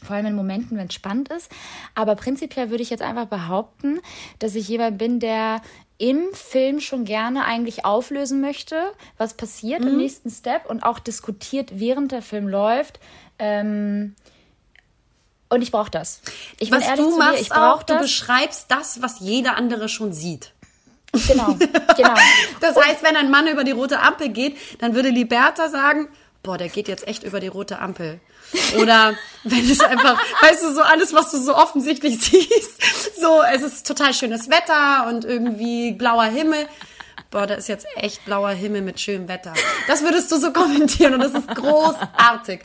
vor allem in Momenten, wenn es spannend ist. Aber prinzipiell würde ich jetzt einfach behaupten, dass ich jemand bin, der im Film schon gerne eigentlich auflösen möchte, was passiert mhm. im nächsten Step und auch diskutiert, während der Film läuft. Ähm, und ich brauche das. Ich was du machst dir, ich auch, das. du beschreibst das, was jeder andere schon sieht. Genau, genau. das heißt, wenn ein Mann über die rote Ampel geht, dann würde Liberta sagen, boah, der geht jetzt echt über die rote Ampel. Oder wenn es einfach, weißt du, so alles, was du so offensichtlich siehst, so, es ist total schönes Wetter und irgendwie blauer Himmel. Boah, da ist jetzt echt blauer Himmel mit schönem Wetter. Das würdest du so kommentieren und das ist großartig.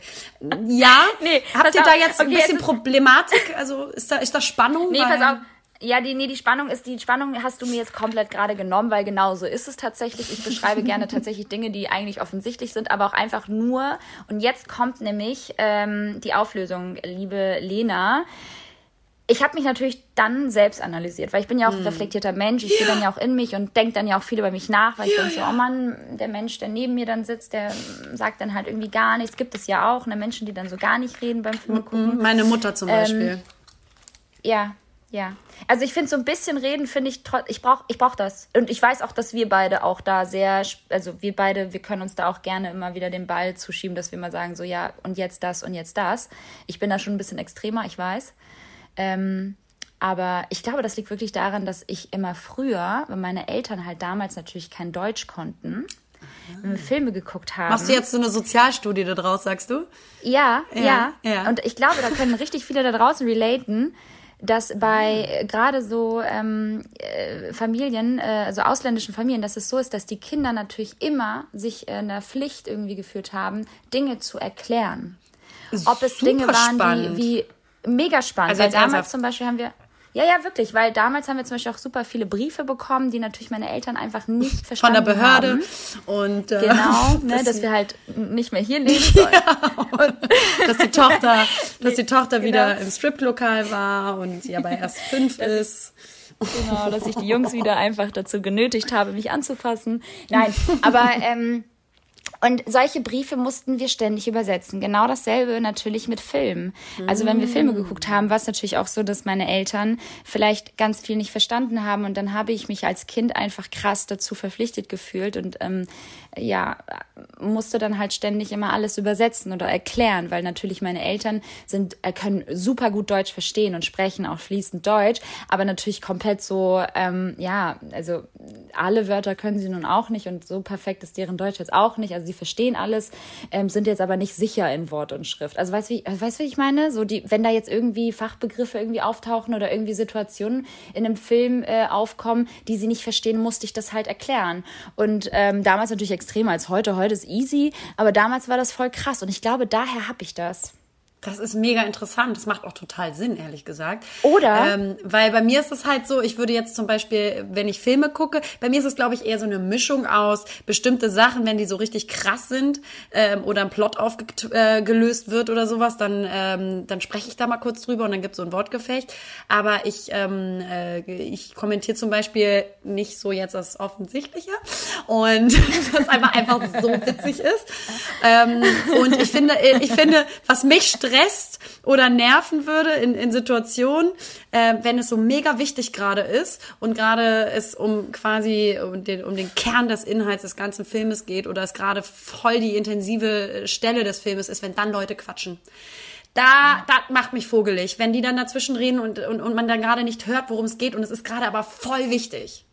Ja, nee, habt ihr da jetzt okay, ein bisschen Problematik? Also ist da, ist da Spannung? Nee, pass auf ja, die, nee, die Spannung ist, die Spannung hast du mir jetzt komplett gerade genommen, weil genau so ist es tatsächlich. Ich beschreibe gerne tatsächlich Dinge, die eigentlich offensichtlich sind, aber auch einfach nur. Und jetzt kommt nämlich ähm, die Auflösung, liebe Lena. Ich habe mich natürlich dann selbst analysiert, weil ich bin ja auch ein hm. reflektierter Mensch. Ich ja. gehe dann ja auch in mich und denke dann ja auch viel über mich nach, weil ich ja, denke so, oh Mann, der Mensch, der neben mir dann sitzt, der sagt dann halt irgendwie gar nichts. Gibt es ja auch, ne Menschen, die dann so gar nicht reden beim Film gucken. Meine Mutter zum Beispiel. Ähm, ja, ja, also ich finde so ein bisschen reden, finde ich, ich brauche ich brauch das. Und ich weiß auch, dass wir beide auch da sehr, also wir beide, wir können uns da auch gerne immer wieder den Ball zuschieben, dass wir mal sagen, so ja, und jetzt das und jetzt das. Ich bin da schon ein bisschen extremer, ich weiß. Ähm, aber ich glaube, das liegt wirklich daran, dass ich immer früher, wenn meine Eltern halt damals natürlich kein Deutsch konnten, wenn wir Filme geguckt haben. Machst du jetzt so eine Sozialstudie da draus, sagst du? Ja, ja, ja. ja. Und ich glaube, da können richtig viele da draußen relaten dass bei gerade so ähm, äh, Familien, äh, also ausländischen Familien, dass es so ist, dass die Kinder natürlich immer sich in der Pflicht irgendwie geführt haben, Dinge zu erklären. Ob es Dinge waren, spannend. die wie mega spannend. Also Weil damals zum Beispiel haben wir ja, ja, wirklich, weil damals haben wir zum Beispiel auch super viele Briefe bekommen, die natürlich meine Eltern einfach nicht verstanden haben. Von der Behörde. Haben. Und, äh, genau, ne, dass wir halt nicht mehr hier leben sollen. ja, dass die Tochter, dass die Tochter wieder genau. im Striplokal war und ja bei erst fünf das ist. Genau, dass ich die Jungs wieder einfach dazu genötigt habe, mich anzufassen. Nein, aber ähm, und solche Briefe mussten wir ständig übersetzen. Genau dasselbe natürlich mit Filmen. Also wenn wir Filme geguckt haben, war es natürlich auch so, dass meine Eltern vielleicht ganz viel nicht verstanden haben und dann habe ich mich als Kind einfach krass dazu verpflichtet gefühlt und ähm, ja, musste dann halt ständig immer alles übersetzen oder erklären, weil natürlich meine Eltern sind, äh, können super gut Deutsch verstehen und sprechen auch fließend Deutsch, aber natürlich komplett so, ähm, ja, also alle Wörter können sie nun auch nicht und so perfekt ist deren Deutsch jetzt auch nicht. Also sie verstehen alles, ähm, sind jetzt aber nicht sicher in Wort und Schrift. Also weißt du, wie, wie ich meine? So die, wenn da jetzt irgendwie Fachbegriffe irgendwie auftauchen oder irgendwie Situationen in einem Film äh, aufkommen, die sie nicht verstehen, musste ich das halt erklären. Und ähm, damals natürlich extremer als heute. Heute ist easy, aber damals war das voll krass und ich glaube, daher habe ich das. Das ist mega interessant. Das macht auch total Sinn, ehrlich gesagt. Oder? Ähm, weil bei mir ist es halt so, ich würde jetzt zum Beispiel, wenn ich Filme gucke, bei mir ist es, glaube ich, eher so eine Mischung aus bestimmte Sachen, wenn die so richtig krass sind ähm, oder ein Plot aufgelöst äh, wird oder sowas, dann, ähm, dann spreche ich da mal kurz drüber und dann gibt es so ein Wortgefecht. Aber ich, ähm, äh, ich kommentiere zum Beispiel nicht so jetzt das Offensichtliche und das einfach, einfach so witzig ist. Ähm, und ich finde, ich finde, was mich stresst oder nerven würde in, in Situationen, äh, wenn es so mega wichtig gerade ist und gerade es um quasi um den, um den Kern des Inhalts des ganzen Filmes geht oder es gerade voll die intensive Stelle des Filmes ist, wenn dann Leute quatschen. Da, das macht mich vogelig, wenn die dann dazwischen reden und, und, und man dann gerade nicht hört, worum es geht und es ist gerade aber voll wichtig.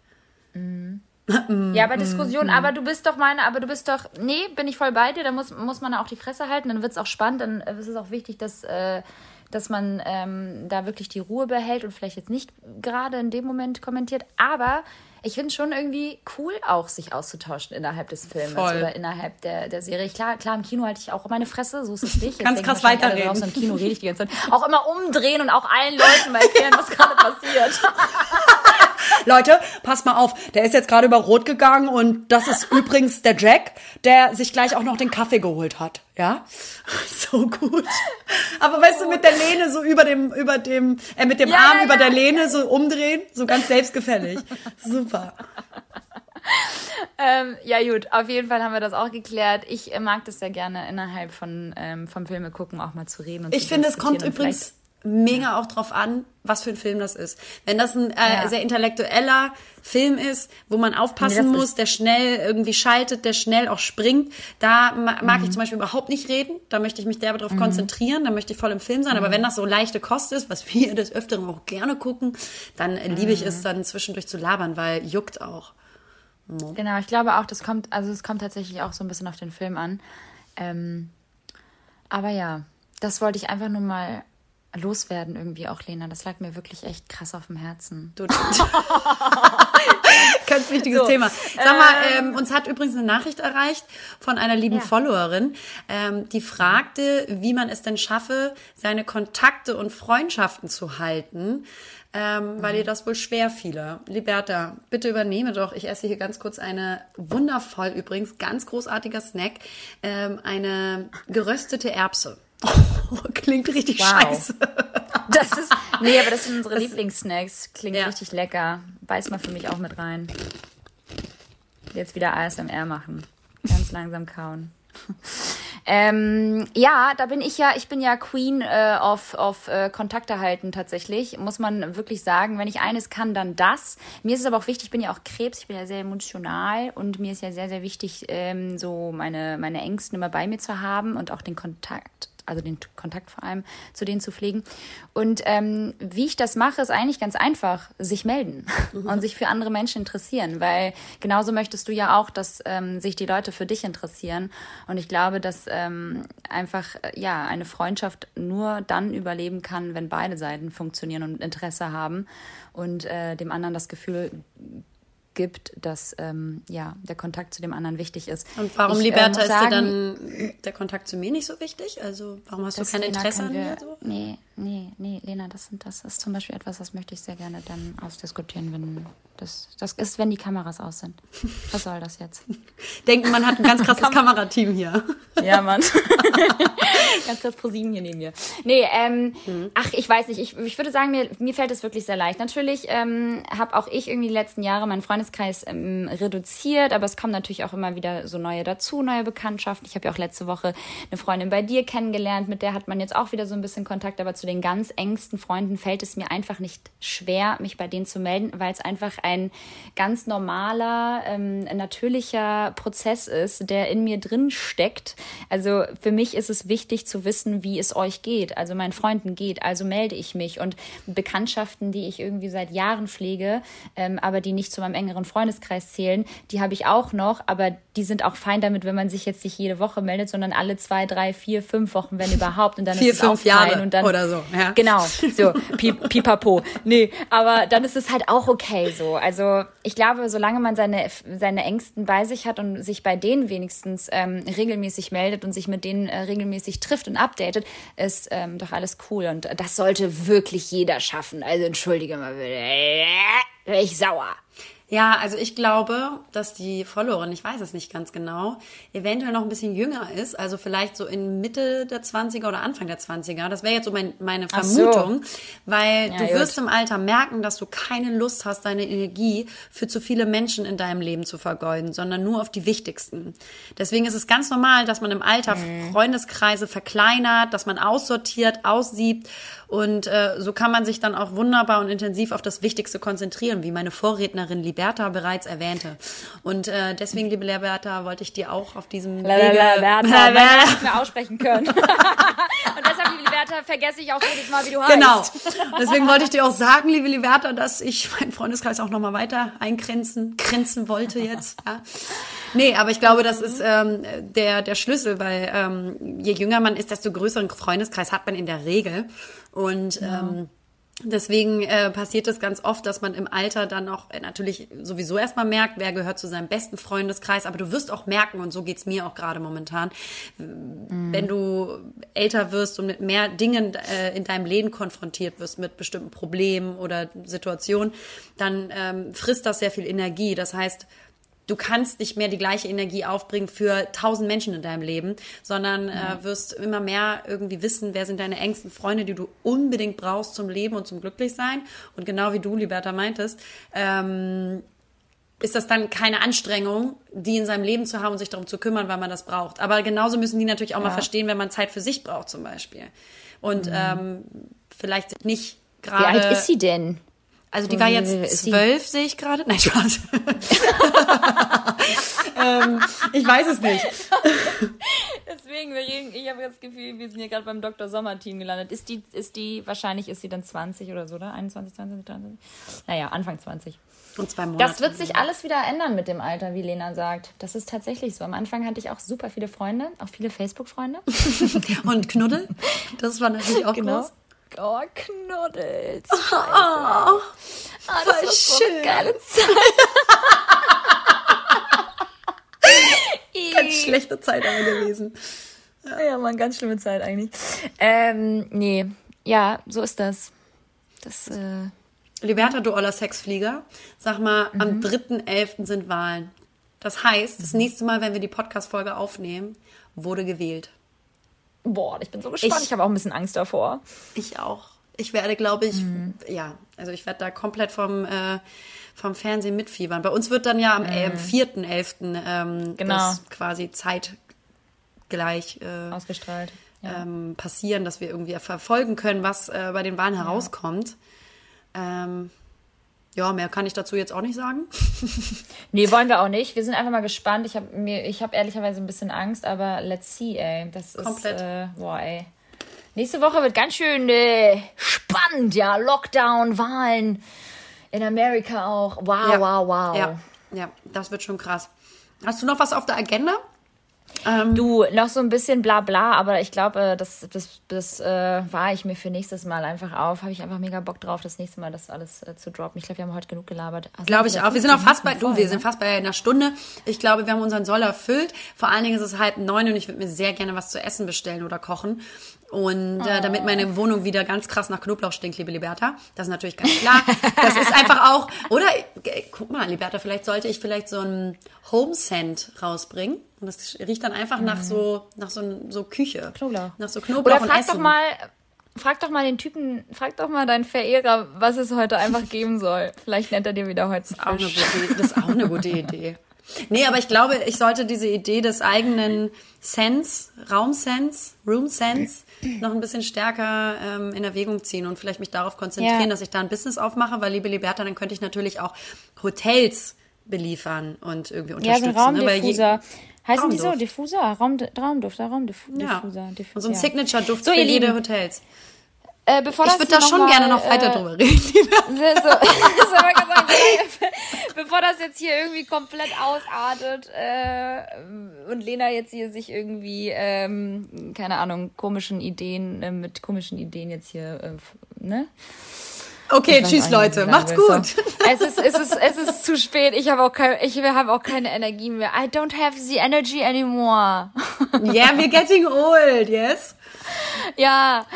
Mhm. Ja, aber Diskussion, aber du bist doch meine, aber du bist doch, nee, bin ich voll bei dir, da muss, muss man auch die Fresse halten, dann wird es auch spannend, dann ist es auch wichtig, dass, äh, dass man ähm, da wirklich die Ruhe behält und vielleicht jetzt nicht gerade in dem Moment kommentiert, aber ich finde schon irgendwie cool, auch sich auszutauschen innerhalb des Films Voll. oder innerhalb der, der Serie. Klar, klar, im Kino halte ich auch meine Fresse, so ist es nicht. Ganz krass weiterreden. Im Kino rede ich die ganze Zeit. Auch immer umdrehen und auch allen Leuten mal erklären, was gerade passiert. Leute, passt mal auf, der ist jetzt gerade über Rot gegangen und das ist übrigens der Jack, der sich gleich auch noch den Kaffee geholt hat. Ja, so gut. Aber weißt du, mit der Lehne so über dem, über dem, äh, mit dem ja, Arm ja, über der Lehne so umdrehen, so ganz selbstgefällig. Super. ähm, ja gut, auf jeden Fall haben wir das auch geklärt. Ich äh, mag das sehr gerne innerhalb von ähm, vom Filme gucken auch mal zu reden. Und ich finde, es kommt übrigens mega auch drauf an, was für ein Film das ist. Wenn das ein äh, ja. sehr intellektueller Film ist, wo man aufpassen nee, muss, der schnell irgendwie schaltet, der schnell auch springt, da mag mhm. ich zum Beispiel überhaupt nicht reden. Da möchte ich mich derbe darauf mhm. konzentrieren, da möchte ich voll im Film sein. Mhm. Aber wenn das so leichte Kost ist, was wir des Öfteren auch gerne gucken, dann liebe ich es mhm. dann zwischendurch zu labern, weil juckt auch. Genau, ich glaube auch, das kommt, also es kommt tatsächlich auch so ein bisschen auf den Film an. Ähm, aber ja, das wollte ich einfach nur mal loswerden irgendwie auch, Lena. Das lag mir wirklich echt krass auf dem Herzen. Du, Ganz wichtiges so, Thema. Sag mal, ähm, ähm, uns hat übrigens eine Nachricht erreicht von einer lieben ja. Followerin, ähm, die fragte, wie man es denn schaffe, seine Kontakte und Freundschaften zu halten, ähm, weil mhm. ihr das wohl schwer fiele. Liberta, bitte übernehme doch. Ich esse hier ganz kurz eine wundervoll übrigens, ganz großartiger Snack, ähm, eine geröstete Erbse. Klingt richtig wow. scheiße. Das ist, nee, aber das sind unsere das, Lieblingssnacks. Klingt ja. richtig lecker. Beiß mal für mich auch mit rein. Jetzt wieder ASMR machen. Ganz langsam kauen. Ähm, ja, da bin ich ja, ich bin ja Queen äh, of, of äh, Kontakte halten tatsächlich, muss man wirklich sagen. Wenn ich eines kann, dann das. Mir ist es aber auch wichtig, ich bin ja auch Krebs, ich bin ja sehr emotional und mir ist ja sehr, sehr wichtig, ähm, so meine, meine Ängsten immer bei mir zu haben und auch den Kontakt also den Kontakt vor allem zu denen zu pflegen. Und ähm, wie ich das mache, ist eigentlich ganz einfach, sich melden mhm. und sich für andere Menschen interessieren, weil genauso möchtest du ja auch, dass ähm, sich die Leute für dich interessieren. Und ich glaube, dass ähm, einfach äh, ja eine Freundschaft nur dann überleben kann, wenn beide Seiten funktionieren und Interesse haben und äh, dem anderen das Gefühl gibt, dass ähm, ja, der Kontakt zu dem anderen wichtig ist. Und warum, ich, Liberta, äh, ist dir dann der Kontakt zu mir nicht so wichtig? Also warum hast du kein Interesse an mir? So? Nee, nee, nee, Lena, das, sind, das ist zum Beispiel etwas, das möchte ich sehr gerne dann ausdiskutieren, wenn das, das ist, wenn die Kameras aus sind. Was soll das jetzt? Denken, man hat ein ganz krasses Kamerateam hier. Ja, Mann. ganz krass ProSieben hier neben mir. Nee, ähm, mhm. ach, ich weiß nicht. Ich, ich würde sagen, mir, mir fällt es wirklich sehr leicht. Natürlich ähm, habe auch ich irgendwie die letzten Jahre meinen Freundeskreis ähm, reduziert, aber es kommen natürlich auch immer wieder so neue dazu, neue Bekanntschaften. Ich habe ja auch letzte Woche eine Freundin bei dir kennengelernt, mit der hat man jetzt auch wieder so ein bisschen Kontakt, aber zu den ganz engsten Freunden fällt es mir einfach nicht schwer, mich bei denen zu melden, weil es einfach ein ganz normaler, ähm, natürlicher Prozess ist, der in mir drin steckt. Also für mich ist es wichtig zu wissen, wie es euch geht, also meinen Freunden geht. Also melde ich mich und Bekanntschaften, die ich irgendwie seit Jahren pflege, ähm, aber die nicht zu meinem engeren Freundeskreis zählen, die habe ich auch noch, aber die sind auch fein damit, wenn man sich jetzt nicht jede Woche meldet, sondern alle zwei, drei, vier, fünf Wochen, wenn überhaupt. Und dann vier, ist es fünf auch Jahre fein. Und dann, oder so. So, ja. Genau, so, pipapo. Nee, aber dann ist es halt auch okay so. Also ich glaube, solange man seine, seine Ängsten bei sich hat und sich bei denen wenigstens ähm, regelmäßig meldet und sich mit denen äh, regelmäßig trifft und updatet, ist ähm, doch alles cool. Und das sollte wirklich jeder schaffen. Also entschuldige mal bitte. Wäre ich sauer. Ja, also ich glaube, dass die Followerin, ich weiß es nicht ganz genau, eventuell noch ein bisschen jünger ist, also vielleicht so in Mitte der 20er oder Anfang der 20er. Das wäre jetzt so mein, meine Vermutung, so. weil ja, du gut. wirst im Alter merken, dass du keine Lust hast, deine Energie für zu viele Menschen in deinem Leben zu vergeuden, sondern nur auf die wichtigsten. Deswegen ist es ganz normal, dass man im Alter mhm. Freundeskreise verkleinert, dass man aussortiert, aussiebt und äh, so kann man sich dann auch wunderbar und intensiv auf das Wichtigste konzentrieren, wie meine Vorrednerin Liberta bereits erwähnte. Und äh, deswegen, liebe Liberta, wollte ich dir auch auf diesem Wege... Liberta, nicht mehr aussprechen können. und deshalb, liebe Liberta, vergesse ich auch jedes Mal, wie du heißt. Genau. Deswegen wollte ich dir auch sagen, liebe Liberta, dass ich meinen Freundeskreis auch nochmal weiter eingrenzen, grenzen wollte jetzt. Ja. Nee, aber ich glaube, das ist ähm, der, der Schlüssel, weil ähm, je jünger man ist, desto größeren Freundeskreis hat man in der Regel. Und ja. ähm, Deswegen äh, passiert es ganz oft, dass man im Alter dann auch äh, natürlich sowieso erstmal merkt, wer gehört zu seinem besten Freundeskreis. Aber du wirst auch merken, und so geht's mir auch gerade momentan, mhm. wenn du älter wirst und mit mehr Dingen äh, in deinem Leben konfrontiert wirst, mit bestimmten Problemen oder Situationen, dann ähm, frisst das sehr viel Energie. Das heißt, du kannst nicht mehr die gleiche Energie aufbringen für tausend Menschen in deinem Leben, sondern äh, wirst immer mehr irgendwie wissen, wer sind deine engsten Freunde, die du unbedingt brauchst zum Leben und zum Glücklichsein. Und genau wie du, Liberta, meintest, ähm, ist das dann keine Anstrengung, die in seinem Leben zu haben und sich darum zu kümmern, weil man das braucht. Aber genauso müssen die natürlich auch ja. mal verstehen, wenn man Zeit für sich braucht zum Beispiel. Und mhm. ähm, vielleicht nicht gerade. Wie alt ist sie denn? Also die war jetzt zwölf, sehe ich gerade. Nein, Spaß. ähm, ich weiß es nicht. Deswegen, wir reden, ich habe das Gefühl, wir sind hier gerade beim Dr. Sommer-Team gelandet. Ist die, ist die, wahrscheinlich ist sie dann 20 oder so, oder? 21, 22, 23? Naja, Anfang 20. Und zwei Monate. Das wird sich alles wieder ändern mit dem Alter, wie Lena sagt. Das ist tatsächlich so. Am Anfang hatte ich auch super viele Freunde, auch viele Facebook-Freunde. Und Knuddel. Das war natürlich auch genau. groß. Oh, Knuddels. Oh, oh, ah, das war so schön. eine geile Zeit. ganz schlechte Zeit aber gewesen. Ja, ja man, ganz schlimme Zeit eigentlich. Ähm, nee, ja, so ist das. Das, äh... Liberta, du oller Sexflieger, sag mal, mhm. am 3.11. sind Wahlen. Das heißt, das nächste Mal, wenn wir die Podcast-Folge aufnehmen, wurde gewählt. Boah, ich bin so gespannt. Ich, ich habe auch ein bisschen Angst davor. Ich auch. Ich werde, glaube ich, mhm. ja, also ich werde da komplett vom, äh, vom Fernsehen mitfiebern. Bei uns wird dann ja am mhm. äh, 4.11. Ähm, genau. das quasi zeitgleich äh, ausgestrahlt ja. ähm, passieren, dass wir irgendwie verfolgen können, was äh, bei den Wahlen ja. herauskommt. Ähm, ja, mehr kann ich dazu jetzt auch nicht sagen. nee, wollen wir auch nicht. Wir sind einfach mal gespannt. Ich habe mir, ich habe ehrlicherweise ein bisschen Angst, aber let's see, ey. Das Komplett. ist, äh, boah, ey. Nächste Woche wird ganz schön äh, spannend, ja. Lockdown, Wahlen in Amerika auch. Wow, ja. wow, wow. Ja, ja, das wird schon krass. Hast du noch was auf der Agenda? Ähm, du, noch so ein bisschen bla bla, aber ich glaube, das, das, das äh, war ich mir für nächstes Mal einfach auf. Habe ich einfach mega Bock drauf, das nächste Mal das alles äh, zu droppen. Ich glaube, wir haben heute genug gelabert. Also glaube ich auch. Wir sind auch fast bei, du, wir ne? sind fast bei einer Stunde. Ich glaube, wir haben unseren Soll erfüllt. Vor allen Dingen ist es halb neun und ich würde mir sehr gerne was zu essen bestellen oder kochen. Und äh, damit meine Wohnung wieder ganz krass nach Knoblauch stinkt, liebe Liberta. Das ist natürlich ganz klar. Das ist einfach auch, oder? Äh, guck mal, Liberta, vielleicht sollte ich vielleicht so ein Home Scent rausbringen. Und das riecht dann einfach mhm. nach so, nach so, so Küche. Knoblauch. Nach so Knoblauch oder frag Essen. doch mal, frag doch mal den Typen, frag doch mal deinen Verehrer, was es heute einfach geben soll. Vielleicht nennt er dir wieder heute. Das ist auch eine gute, das ist auch eine gute Idee. Nee, aber ich glaube, ich sollte diese Idee des eigenen Sense, Raumsense, Room Sense noch ein bisschen stärker ähm, in Erwägung ziehen und vielleicht mich darauf konzentrieren, ja. dass ich da ein Business aufmache, weil liebe Liberta, dann könnte ich natürlich auch Hotels beliefern und irgendwie unterstützen. Ja, so ein Raumdiffuser. Ne? Heißen die so? Diffuser? Raum, Raumduft, Raumdiffuser. Ja. Diffuser, und so ein Signature-Duft so, für jede Hotels. Äh, ich würde da schon noch gerne mal, noch weiter äh, drüber reden. so, so, so bevor das jetzt hier irgendwie komplett ausartet äh, und Lena jetzt hier sich irgendwie, ähm, keine Ahnung, komischen Ideen, äh, mit komischen Ideen jetzt hier, äh, ne? Okay, tschüss Leute, macht's gut. Es ist, es ist, es ist zu spät. Ich habe auch kein, ich habe auch keine Energie mehr. I don't have the energy anymore. Yeah, we're getting old, yes? ja.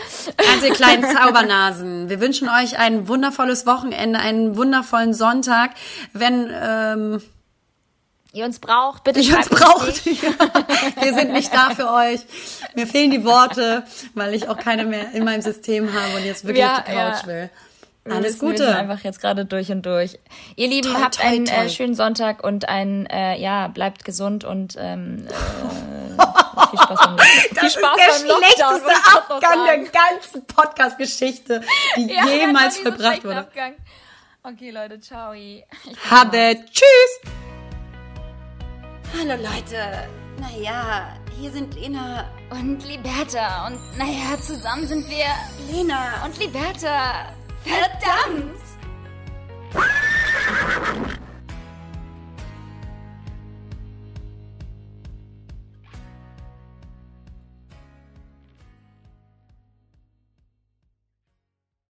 Also ihr kleinen Zaubernasen, wir wünschen euch ein wundervolles Wochenende, einen wundervollen Sonntag. Wenn ähm, Ihr uns braucht, bitte ihr uns braucht, ja, wir sind nicht da für euch. Mir fehlen die Worte, weil ich auch keine mehr in meinem System habe und jetzt wirklich Ja, auf die Couch ja. will. Alles Gute. einfach jetzt gerade durch und durch. Ihr Lieben, Toi, habt toi, einen toi. Äh, schönen Sonntag und ein, äh, ja, bleibt gesund und ähm, äh, viel Spaß beim, Das viel Spaß ist der schlechteste Abgang der ganzen Podcast-Geschichte, die Ja, jemals schlechte wurde. Abgang. Okay, Leute, ciao. Ich Habe, tschüss! Hallo Leute, naja, hier sind Lena Und Liberta. Und naja, zusammen sind wir Lena und Liberta. Verdammt!